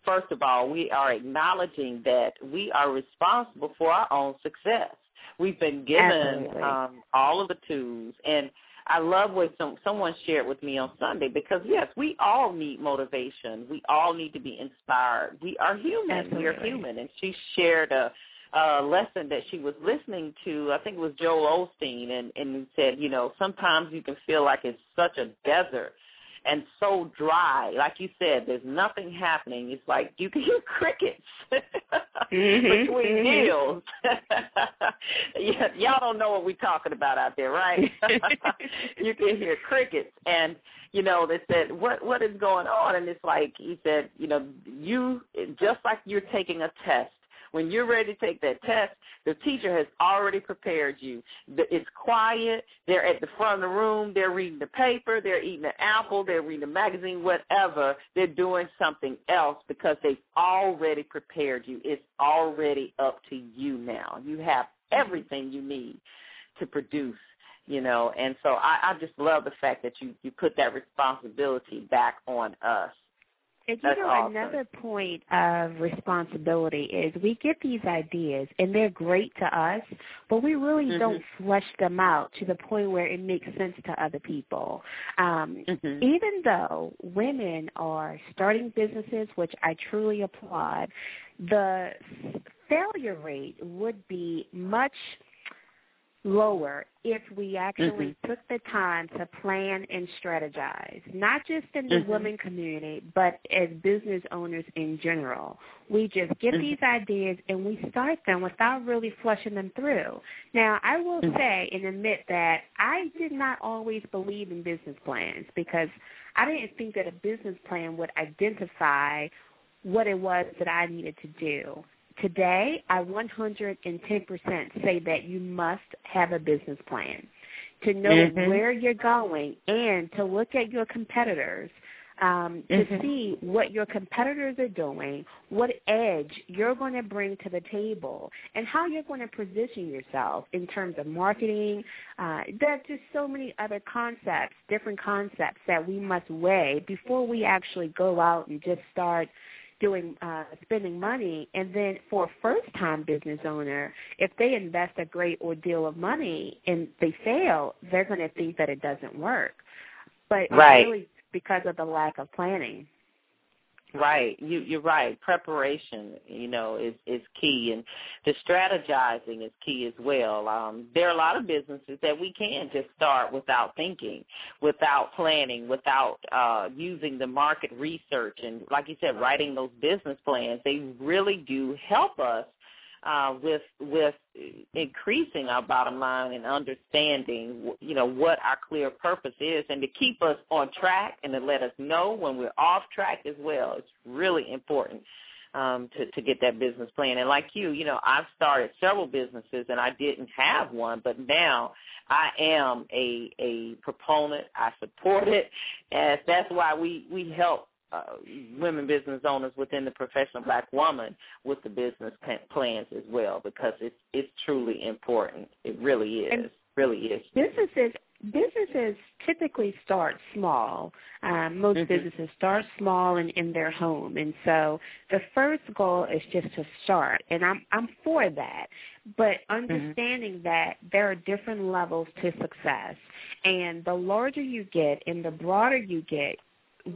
S3: First of all, we are acknowledging that we are responsible for our own success. We've been given um, all of the tools, and I love what some someone shared with me on Sunday because yes, we all need motivation. We all need to be inspired. We are human.
S5: Absolutely.
S3: We are human, and she shared a uh, lesson that she was listening to. I think it was Joel Osteen, and and said, you know, sometimes you can feel like it's such a desert and so dry. Like you said, there's nothing happening. It's like you can hear [LAUGHS] crickets
S5: mm-hmm.
S3: between meals. [LAUGHS] yeah, y'all don't know what we're talking about out there, right? [LAUGHS] you can hear crickets, and you know they said, "What what is going on?" And it's like he said, you know, you just like you're taking a test when you're ready to take that test, the teacher has already prepared you. It's quiet. They're at the front of the room. They're reading the paper. They're eating an apple. They're reading a magazine, whatever. They're doing something else because they've already prepared you. It's already up to you now. You have everything you need to produce you know and so i i just love the fact that you you put that responsibility back on us
S5: and you
S3: That's
S5: know,
S3: awesome.
S5: another point of responsibility is we get these ideas and they're great to us, but we really
S3: mm-hmm.
S5: don't flesh them out to the point where it makes sense to other people. Um,
S3: mm-hmm.
S5: Even though women are starting businesses, which I truly applaud, the failure rate would be much lower if we actually
S3: mm-hmm.
S5: took the time to plan and strategize, not just in the
S3: mm-hmm.
S5: women community, but as business owners in general. We just get
S3: mm-hmm.
S5: these ideas and we start them without really flushing them through. Now, I will
S3: Mm-hmm.
S5: say and admit that I did not always believe in business plans because I didn't think that a business plan would identify what it was that I needed to do. Today, I 110% say that you must have a business plan. to know
S3: Mhm.
S5: where you're going, and to look at your competitors um, to
S3: Mhm.
S5: see what your competitors are doing, what edge you're going to bring to the table, and how you're going to position yourself in terms of marketing. Uh, there's just so many other concepts, different concepts that we must weigh before we actually go out and just start doing uh spending money and then for a first time business owner if they invest a great ordeal of money and they fail they're going to think that it doesn't work but it's
S3: Right.
S5: really because of the lack of planning
S3: Right. You you're right. Preparation, you know, is is key and the strategizing is key as well. Um there are a lot of businesses that we can just start without thinking, without planning, without uh using the market research and like you said writing those business plans. They really do help us uh, with with increasing our bottom line and understanding, you know, what our clear purpose is, and to keep us on track and to let us know when we're off track as well. It's really important um, to to get that business plan. And like you, you know, I've started several businesses and I didn't have one, but now I am a a proponent. I support it, and that's why we we help uh, women business owners within the professional black woman with the business plans as well because it's it's truly important. It really is.
S5: And-
S3: really is.
S5: businesses businesses typically start small. Um, most
S3: Mhm.
S5: businesses start small and in their home, and so the first goal is just to start. And I'm I'm for that, but understanding that there are different levels to success, and the larger you get and the broader you get,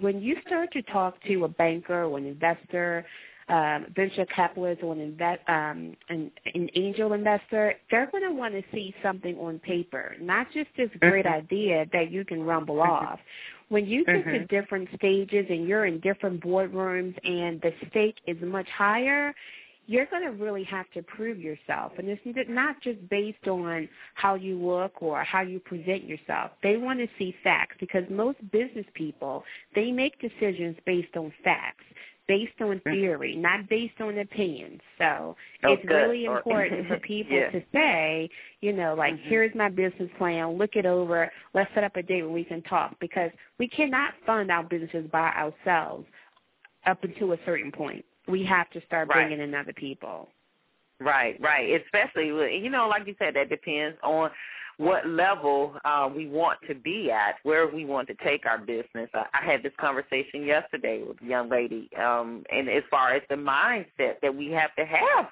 S5: when you start to talk to a banker or an investor um, venture capitalist or an, invest, um, an, an angel investor, they're going to want to see something on paper, not just this great
S3: Mhm.
S5: idea that you can rumble off. When you get to
S3: Mhm.
S5: different stages and you're in different boardrooms and the stake is much higher, you're going to really have to prove yourself. And this n- not just based on how you look or how you present yourself. They want to see facts because most business people, they make decisions based on facts based on theory, not based on opinions. So
S3: Oh,
S5: it's
S3: good.
S5: really important for [LAUGHS] people
S3: Yeah.
S5: to say, you know, like,
S3: Mhm.
S5: here's my business plan, look it over, let's set up a date where we can talk because we cannot fund our businesses by ourselves up until a certain point. We have to start
S3: Right.
S5: bringing in other people.
S3: Right, right. Especially, you know, like you said, that depends on what level uh, we want to be at, where we want to take our business. I, I had this conversation yesterday with a young lady, um, and as far as the mindset that we have to have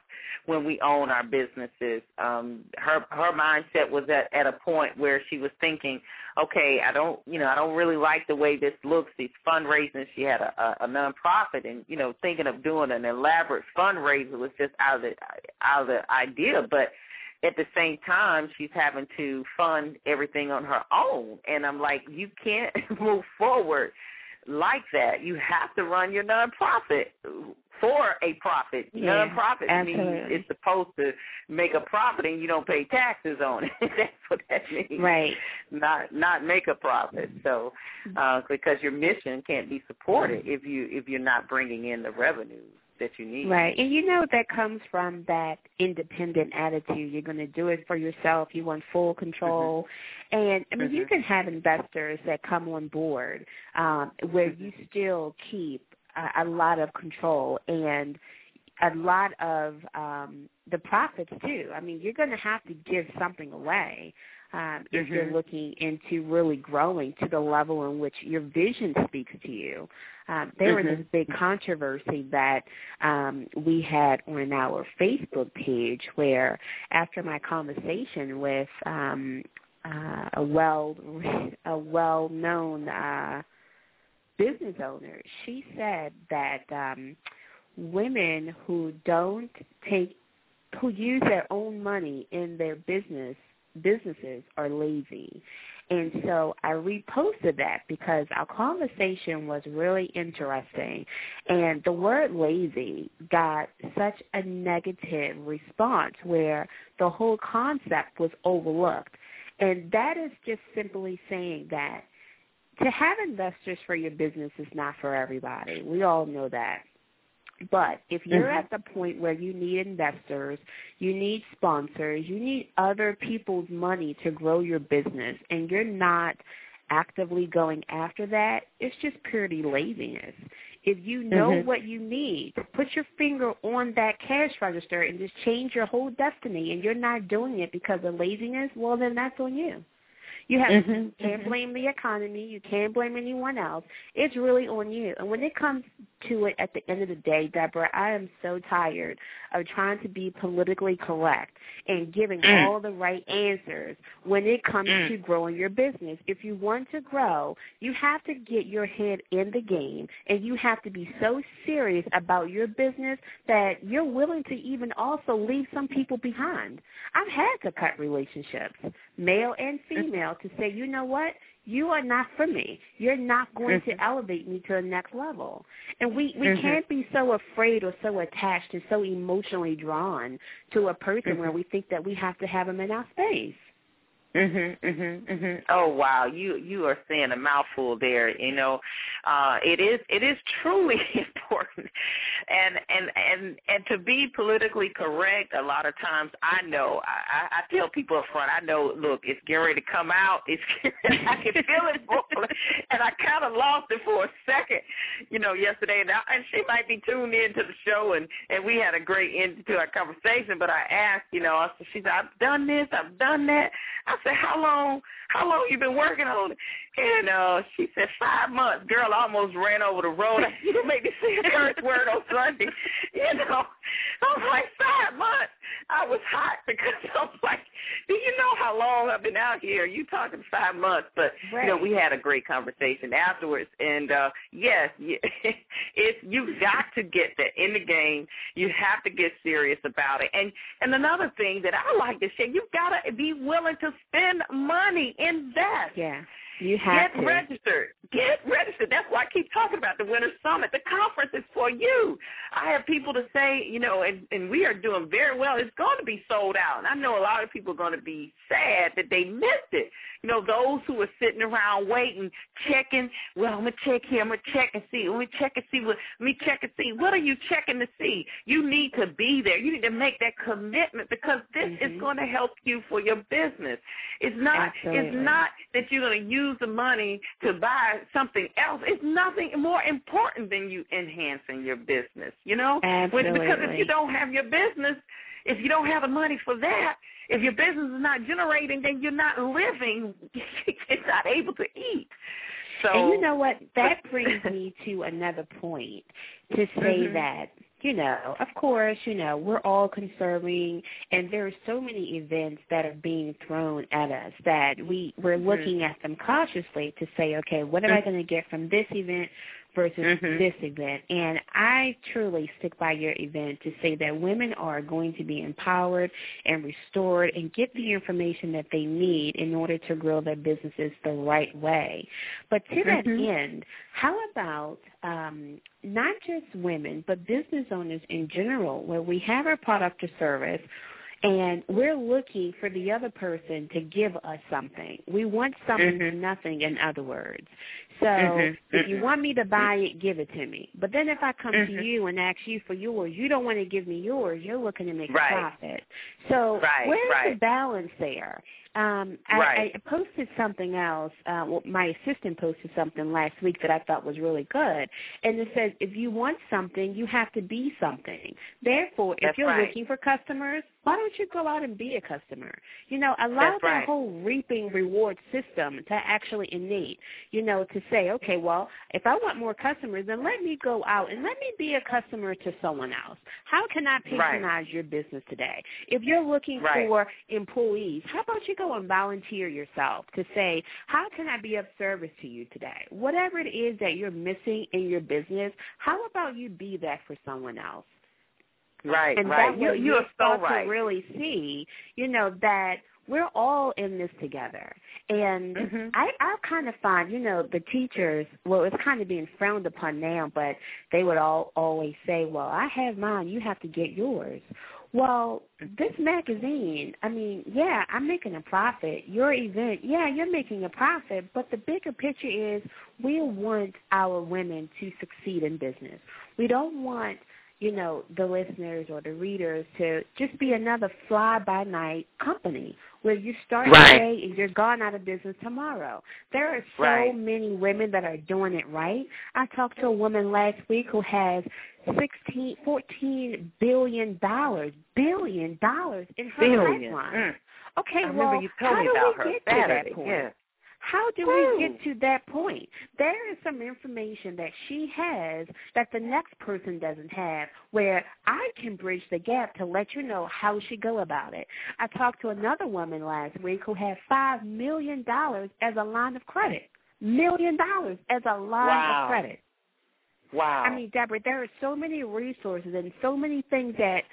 S3: when we own our businesses, um, her her mindset was at at a point where she was thinking, okay, I don't, you know, I don't really like the way this looks. These fundraising, she had a, a, a nonprofit, and you know, thinking of doing an elaborate fundraiser was just out of the out of the idea, but at the same time she's having to fund everything on her own. And i'm like you can't [LAUGHS] move forward like that. You have to run your nonprofit for a profit.
S5: Yeah,
S3: nonprofit means
S5: absolutely.
S3: it's supposed to make a profit and you don't pay taxes on it. [LAUGHS] That's what that means.
S5: Right.
S3: not not make a profit. So uh because your mission can't be supported if you if you're not bringing in the revenues that you need
S5: Right. And you know that comes from that independent attitude. You're going to do it for yourself. You want full control. And I mean, you
S3: Mhm.
S5: can have investors that come on board um, where you still keep a, a lot of control and a lot of um, the profits too. I mean, you're going to have to give something away um, if you're
S3: Mhm.
S5: looking into really growing to the level in which your vision speaks to you. Um, there was
S3: Mhm.
S5: this big controversy that um, we had on our Facebook page where after my conversation with um, uh, a well [LAUGHS] a well known uh, business owner, she said that um, women who don't take who use their own money in their business businesses are lazy. And so I reposted that because our conversation was really interesting. And the word lazy got such a negative response where the whole concept was overlooked. And that is just simply saying that to have investors for your business is not for everybody. We all know that. But if you're
S3: Mm-hmm.
S5: at the point where you need investors, you need sponsors, you need other people's money to grow your business, and you're not actively going after that, it's just purely laziness. If you know
S3: Mhm.
S5: what you need, put your finger on that cash register and just change your whole destiny, and you're not doing it because of laziness, well, then that's on you. You have
S3: Mhm,
S5: you can't
S3: mhm.
S5: blame the economy. You can't blame anyone else. It's really on you. And when it comes to it at the end of the day, Deborah, I am so tired of trying to be politically correct and giving
S3: Mm.
S5: all the right answers when it comes
S3: Mm.
S5: to growing your business. If you want to grow, you have to get your head in the game and you have to be so serious about your business that you're willing to even also leave some people behind. I've had to cut relationships, male and female, to say, you know what? You are not for me. You're not going to elevate me to the next level. And we, we
S3: Mhm.
S5: can't be so afraid or so attached and so emotionally drawn to a person where we think that we have to have them in our space.
S3: Mhm, mhm, mhm. Oh wow, you you are saying a mouthful there. You know, uh, it is it is truly [LAUGHS] important, and and and and to be politically correct. A lot of times, I know I, I tell people up front. I know, look, it's getting ready to come out. [LAUGHS] It's I can feel it, boiling, and I kind of lost it for a second. You know, yesterday, and, I, and she might be tuned in to the show, and and we had a great end to our conversation. But I asked, you know, I she said, I've done this, I've done that. I said, how long, how long you been working on it? And uh, she said, five months. Girl I almost ran over the road. [LAUGHS] You made me say a curse word on Sunday. [LAUGHS] You know, I was like, five months. I was hot [LAUGHS] because I was like, do you know how long I've been out here? You talking five months. But, you know, we had a great conversation afterwards. And, uh, yes, [LAUGHS] it's, you've got to get that in the game. You have to get serious about it. And, and another thing that I like to share, you've got to be willing to spend money, invest.
S5: Yeah. You have
S3: Get
S5: to.
S3: registered. Get registered. That's why I keep talking about the Winner's Summit. The conference is for you. I have people to say, you know, and, and we are doing very well. It's going to be sold out. And I know a lot of people are going to be sad that they missed it. You know, those who are sitting around waiting, checking, well, I'm going to check here. I'm going to check and see. Let me check and see. What, let me check and see. What are you checking to see? You need to be there. You need to make that commitment because this
S5: Mhm.
S3: is going to help you for your business. It's not.
S5: Absolutely.
S3: It's not that you're going to use the money to buy something else. It's nothing more important than you enhancing your business. You know, When- because if you don't have your business, if you don't have the money for that, if your business is not generating, then you're not living. [LAUGHS] You're not able to eat. So
S5: and you know what? That brings me to another point to [LAUGHS] say
S3: Mhm.
S5: that, you know, of course, you know, we're all conserving and there are so many events that are being thrown at us that we, we're
S3: Mhm.
S5: looking at them cautiously to say, okay, what am I
S3: Mhm.
S5: going to get from this event versus
S3: Mhm.
S5: this event? And I truly stick by your event to say that women are going to be empowered and restored and get the information that they need in order to grow their businesses the right way. But to that
S3: Mhm.
S5: end, how about um, not just women, but business owners in general, where we have our product or service and we're looking for the other person to give us something. We want something for
S3: Mhm.
S5: nothing, in other words. So
S3: Mhm,
S5: if you
S3: mhm.
S5: want me to buy it, give it to me. But then if I come to
S3: Mhm.
S5: you and ask you for yours, you don't want to give me yours. You're looking to make
S3: Right.
S5: a profit. So
S3: Right,
S5: where's the balance there? Um, I,
S3: Right.
S5: I posted something else. Uh, well, my assistant posted something last week that I thought was really good, and it says if you want something, you have to be something. Therefore, if you're
S3: right.
S5: looking for customers, why don't you go out and be a customer? You know, allow
S3: That's
S5: that
S3: right.
S5: whole reaping reward system to actually innate. You know, to say, okay, well, if I want more customers, then let me go out and let me be a customer to someone else. How can I patronize your business today? If you're looking
S3: Right.
S5: for employees, how about you go and volunteer yourself to say, how can I be of service to you today? Whatever it is that you're missing in your business, how about you be that for someone else?
S3: Right,
S5: and
S3: right.
S5: that
S3: You you are so right.
S5: to really see, you know, that we're all in this together. And
S3: Mhm.
S5: I I kind of find, you know, the teachers, well, it's kind of being frowned upon now, but they would all always say, "Well, I have mine, you have to get yours." Well, this magazine, I mean, yeah, I'm making a profit. Your event, yeah, you're making a profit, but the bigger picture is we want our women to succeed in business. We don't want you know, the listeners or the readers to just be another fly by night company where you start
S8: right.
S5: today and you're gone out of business tomorrow. There are so
S8: right.
S5: many women that are doing it right. I talked to a woman last week who has sixteen, fourteen billion dollars, billion dollars in her
S8: billion.
S5: pipeline.
S8: Mm.
S5: Okay, well,
S8: you told
S5: how
S8: me
S5: do
S8: about
S5: we
S8: her
S5: get to that point?
S8: Yeah.
S5: How do we get to that point? There is some information that she has that the next person doesn't have where I can bridge the gap to let you know how she go about it. I talked to another woman last week who had $5 million as a line of credit. Million dollars as a line
S8: wow.
S5: of credit.
S8: Wow.
S5: I mean, Deborah, there are so many resources and so many things that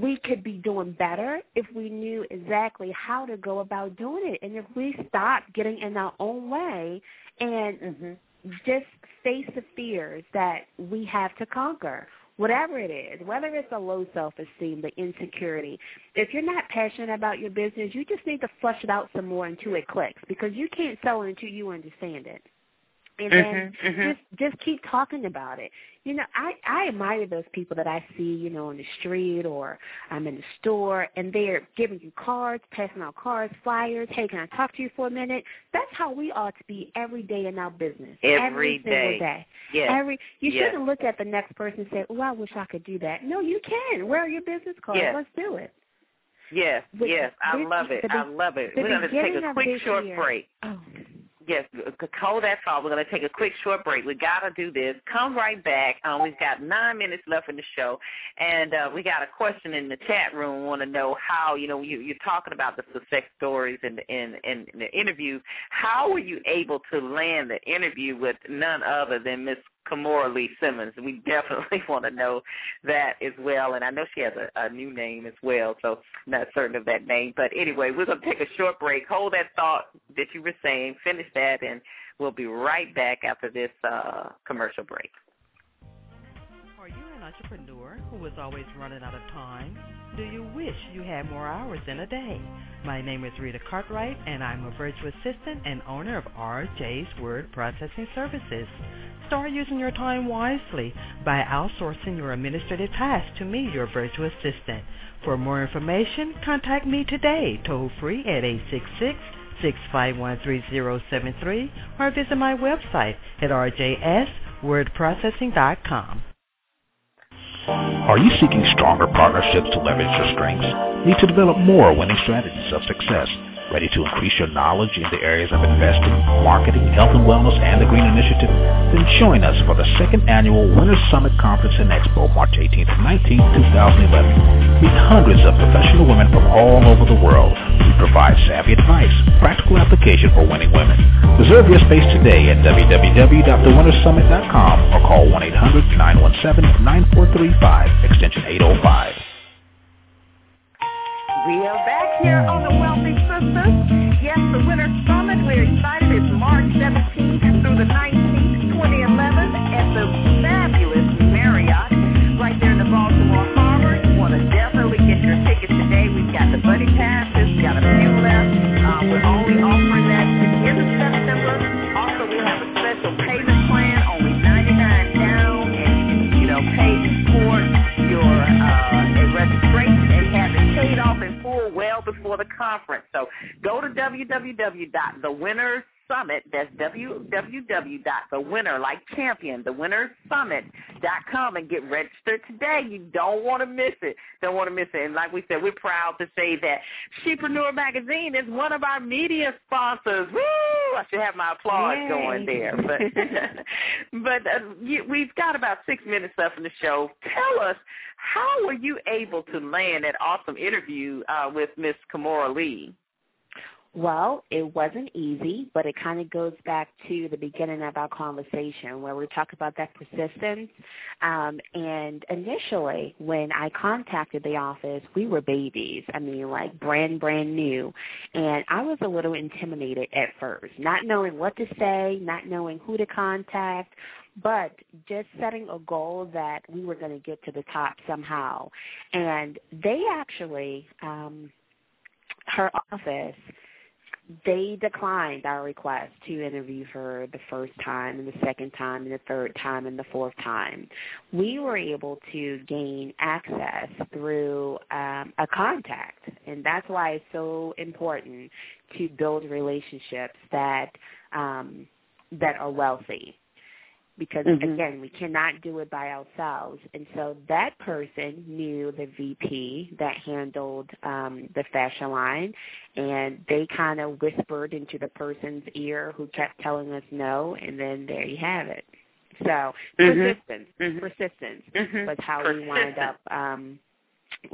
S5: we could be doing better if we knew exactly how to go about doing it. And if we stop getting in our own way and
S8: mm-hmm.
S5: just face the fears that we have to conquer, whatever it is, whether it's a low self-esteem, the insecurity. If you're not passionate about your business, you just need to flush it out some more until it clicks because you can't sell it until you understand it and then
S8: mm-hmm, mm-hmm.
S5: just just keep talking about it. You know, I I admire those people that I see, you know, on the street or I'm in the store and they're giving you cards, passing out cards, flyers. Hey, can I talk to you for a minute? That's how we ought to be every day in our business.
S8: Every,
S5: every
S8: day.
S5: single day.
S8: Yes.
S5: Every you
S8: yes.
S5: shouldn't look at the next person and say, "Oh, I wish I could do that." No, you can. Where are your business cards?
S8: Yes.
S5: Let's do it.
S8: Yes,
S5: With-
S8: yes, I
S5: with
S8: love it.
S5: the
S8: I love it. We're going to take a quick short
S5: year-
S8: break.
S5: Oh.
S8: Yes, hold that thought. We're going to take a quick short break. We got to do this. Come right back. Um, we've got nine minutes left in the show, and uh, we got a question in the chat room. Want to know how you know you, you're talking about the success stories and in, in the interview. How were you able to land the interview with none other than Miss Kimora Lee Simmons. We [LAUGHS] definitely want to know that as well. And I know she has a, a new name as well, so not certain of that name. But anyway, we're going to take a short break. Hold that thought that you were saying. Finish that, and we'll be right back after this uh, commercial break.
S2: Are you an entrepreneur who is always running out of time? Do you wish you had more hours in a day? My name is Rita Cartwright, and I'm a virtual assistant and owner of RJ's Word Processing Services. Start using your time wisely by outsourcing your administrative tasks to me, your virtual assistant. For more information, contact me today, toll free at 866 651 3073 or visit my website at rjswordprocessing.com.
S7: Are you seeking stronger partnerships to leverage your strengths? Need to develop more winning strategies of success? Ready to increase your knowledge in the areas of investing, marketing, health and wellness, and the Green Initiative? Then join us for the second annual Winner's Summit Conference and Expo, March 18th and 19th, 2011. Meet hundreds of professional women from all over the world. We provide savvy advice, practical application for winning women. Reserve your space today at www.thewinnersummit.com or call 1-800-917-9435, extension 805.
S3: We are back here on the Wealthy Sistas. Yes, the Winner's Summit. We're excited. It's March 17th through the 19th, 2011 at the before the conference. So go to www.thewinnersummit, that's www.thewinner, like champion, thewinnersummit.com and get registered today. You don't want to miss it. Don't want to miss it. And like we said, we're proud to say that Shepreneur Magazine is one of our media sponsors. Woo! I should have my applause
S5: Yay.
S3: going there. But [LAUGHS] but uh, you, we've got about six minutes left in the show. Tell us, how were you able to land that awesome interview uh, with Miss Kimora Lee?
S5: Well, it wasn't easy, but it kind of goes back to the beginning of our conversation where we talk about that persistence. Um, and initially, when I contacted the office, we were babies. I mean, like brand, brand new. And I was a little intimidated at first, not knowing what to say, not knowing who to contact, but just setting a goal that we were going to get to the top somehow. And they actually, um, her office they declined our request to interview her the first time and the second time and the third time and the fourth time. We were able to gain access through um, a contact, and that's why it's so important to build relationships that um, that are wealthy because
S3: mm-hmm.
S5: again we cannot do it by ourselves and so that person knew the vp that handled um the fashion line and they kind of whispered into the person's ear who kept telling us no and then there you have it so
S3: mm-hmm.
S5: persistence
S3: mm-hmm.
S5: persistence
S3: mm-hmm.
S5: was how
S3: persistence.
S5: we wind up um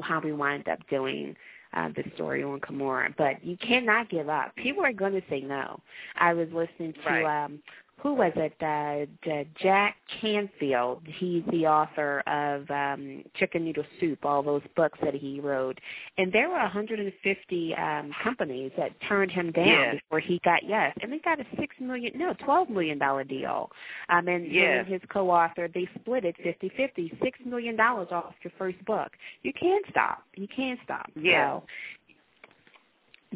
S5: how we wind up doing uh, the story on Kimora. But you cannot give up. People are going to say no. I was listening to
S3: right.
S5: um, who was it? Uh, Jack Canfield. He's the author of um, Chicken Noodle Soup, all those books that he wrote. And there were 150 um, companies that turned him down
S3: yes.
S5: before he got yes, and they got a six million, no, twelve million dollar deal. Um, and
S3: yes.
S5: his co-author, they split it fifty-fifty, six million dollars off your first book. You can't stop. You can't stop.
S3: Yeah.
S5: So,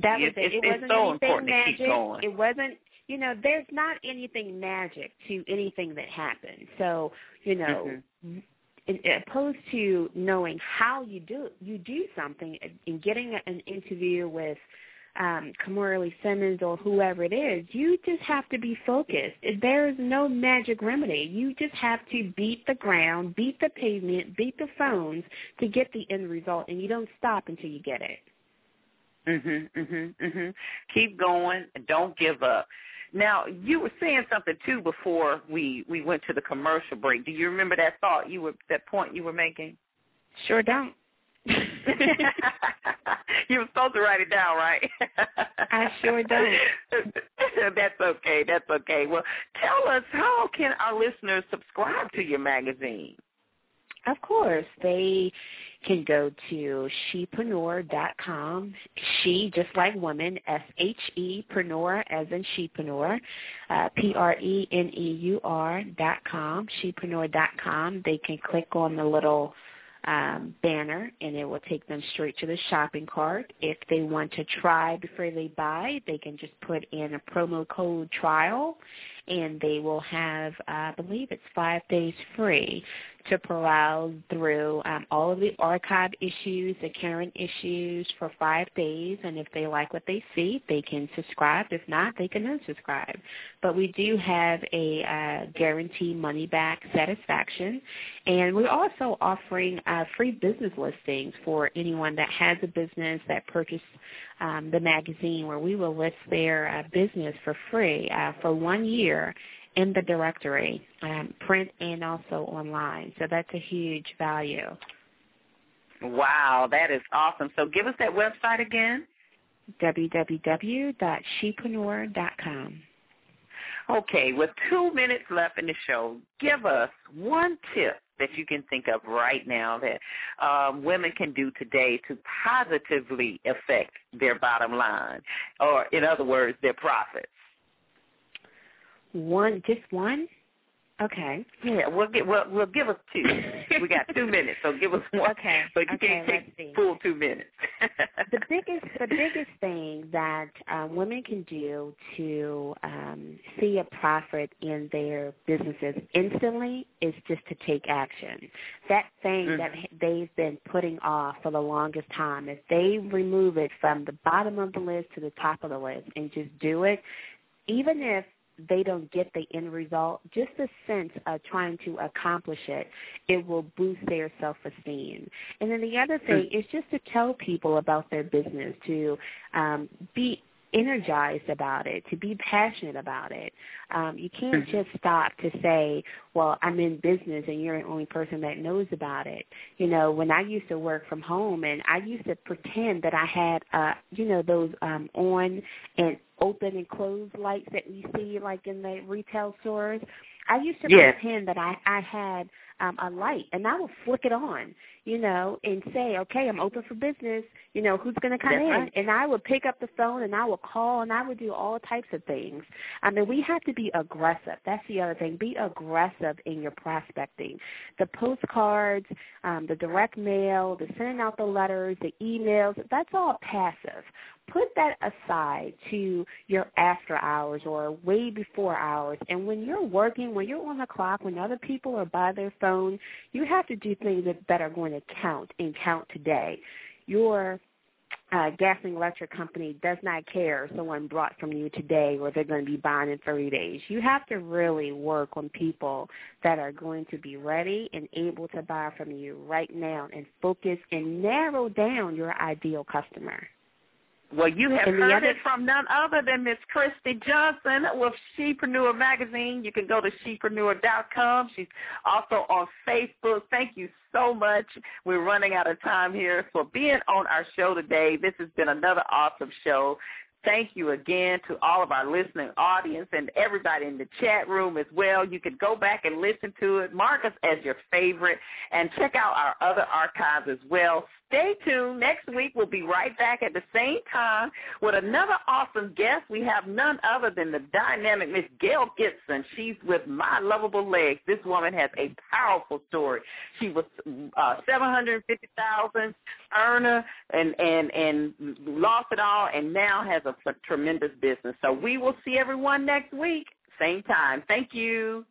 S5: that was it. It wasn't
S3: so
S5: anything
S3: important
S5: magic.
S3: To keep going.
S5: It wasn't you know, there's not anything magic to anything that happens. So, you know,
S3: mm-hmm.
S5: in, opposed to knowing how you do you do something and getting an interview with um Kimora Lee Simmons or whoever it is, you just have to be focused. There is no magic remedy. You just have to beat the ground, beat the pavement, beat the phones to get the end result and you don't stop until you get it.
S3: Mhm, mhm, mhm. Keep going don't give up. Now, you were saying something too before we we went to the commercial break. Do you remember that thought you were that point you were making?
S5: Sure don't. [LAUGHS]
S3: you were supposed to write it down, right? [LAUGHS]
S5: I sure don't. [LAUGHS]
S3: That's okay. That's okay. Well, tell us how can our listeners subscribe to your magazine?
S5: Of course, they can go to shepreneur.com. She, just like woman, S-H-E, preneur, as in shepreneur, uh, P-R-E-N-E-U-R dot com, shepreneur.com. They can click on the little um, banner and it will take them straight to the shopping cart. If they want to try before they buy, they can just put in a promo code trial and they will have, I believe it's five days free to peruse through um, all of the archive issues, the current issues for five days. And if they like what they see, they can subscribe. If not, they can unsubscribe. But we do have a uh, guarantee money back satisfaction. And we're also offering uh, free business listings for anyone that has a business that purchased um, the magazine where we will list their uh, business for free uh, for one year in the directory, um, print and also online. So that's a huge value.
S3: Wow, that is awesome. So give us that website again.
S5: www.shepreneur.com.
S3: Okay, with two minutes left in the show, give us one tip that you can think of right now that um, women can do today to positively affect their bottom line, or in other words, their profits.
S5: One, just one? Okay.
S3: Yeah, we'll get well we'll give us two. we got two minutes, so give us one.
S5: Okay.
S3: But you
S5: okay,
S3: can't take full two minutes.
S5: the biggest the biggest thing that um, women can do to um, see a profit in their businesses instantly is just to take action. That thing
S3: Mhm.
S5: that they've been putting off for the longest time, if they remove it from the bottom of the list to the top of the list and just do it, even if they don't get the end result, just a sense of trying to accomplish it, it will boost their self-esteem. And then the other thing is just to tell people about their business, to um, be energized about it, to be passionate about it. Um, you can't just stop to say, well, I'm in business and you're the only person that knows about it. You know, when I used to work from home and I used to pretend that I had, uh, you know, those um, on and open and close lights that we see like in the retail stores. I used to
S3: Yes.
S5: pretend that I, I had um, a light, and I will flick it on, you know, and say, okay, I'm open for business. You know, who's going to come
S3: That's
S5: in?
S3: Right.
S5: And I would pick up the phone and I would call and I would do all types of things. I mean, we have to be aggressive. That's the other thing. Be aggressive in your prospecting. The postcards, um, the direct mail, the sending out the letters, the emails, that's all passive put that aside to your after hours or way before hours. And when you're working, when you're on the clock, when other people are by their phone, you have to do things that are going to count and count today. Your uh, gas and electric company does not care if someone brought from you today or they're going to be buying in 30 days. You have to really work on people that are going to be ready and able to buy from you right now and focus and narrow down your ideal customer.
S3: Well, you have heard it from none other than Miss Kristy Johnson with Shepreneur Magazine. You can go to shepreneur.com. She's also on Facebook. Thank you so much. We're running out of time here for being on our show today. This has been another awesome show. Thank you again to all of our listening audience and everybody in the chat room as well. You can go back and listen to it. Mark us as your favorite and check out our other archives as well stay tuned. Next week we'll be right back at the same time with another awesome guest. We have none other than the dynamic Miss Gail Gibson. She's with My Lovable Legs. This woman has a powerful story. She was uh, seven hundred fifty thousand earner and and and lost it all, and now has a tremendous business. So we will see everyone next week, same time. Thank you.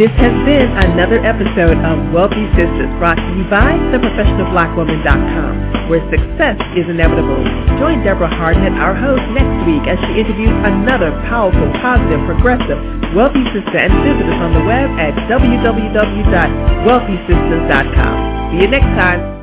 S2: This has been another episode of Wealthy Sistas brought to you by theprofessionalblackwoman.com, where success is inevitable. Join Deborah Hardnett, our host, next week as she interviews another powerful, positive, progressive, wealthy sister and visit us on the web at www.wealthysistas.com. See you next time.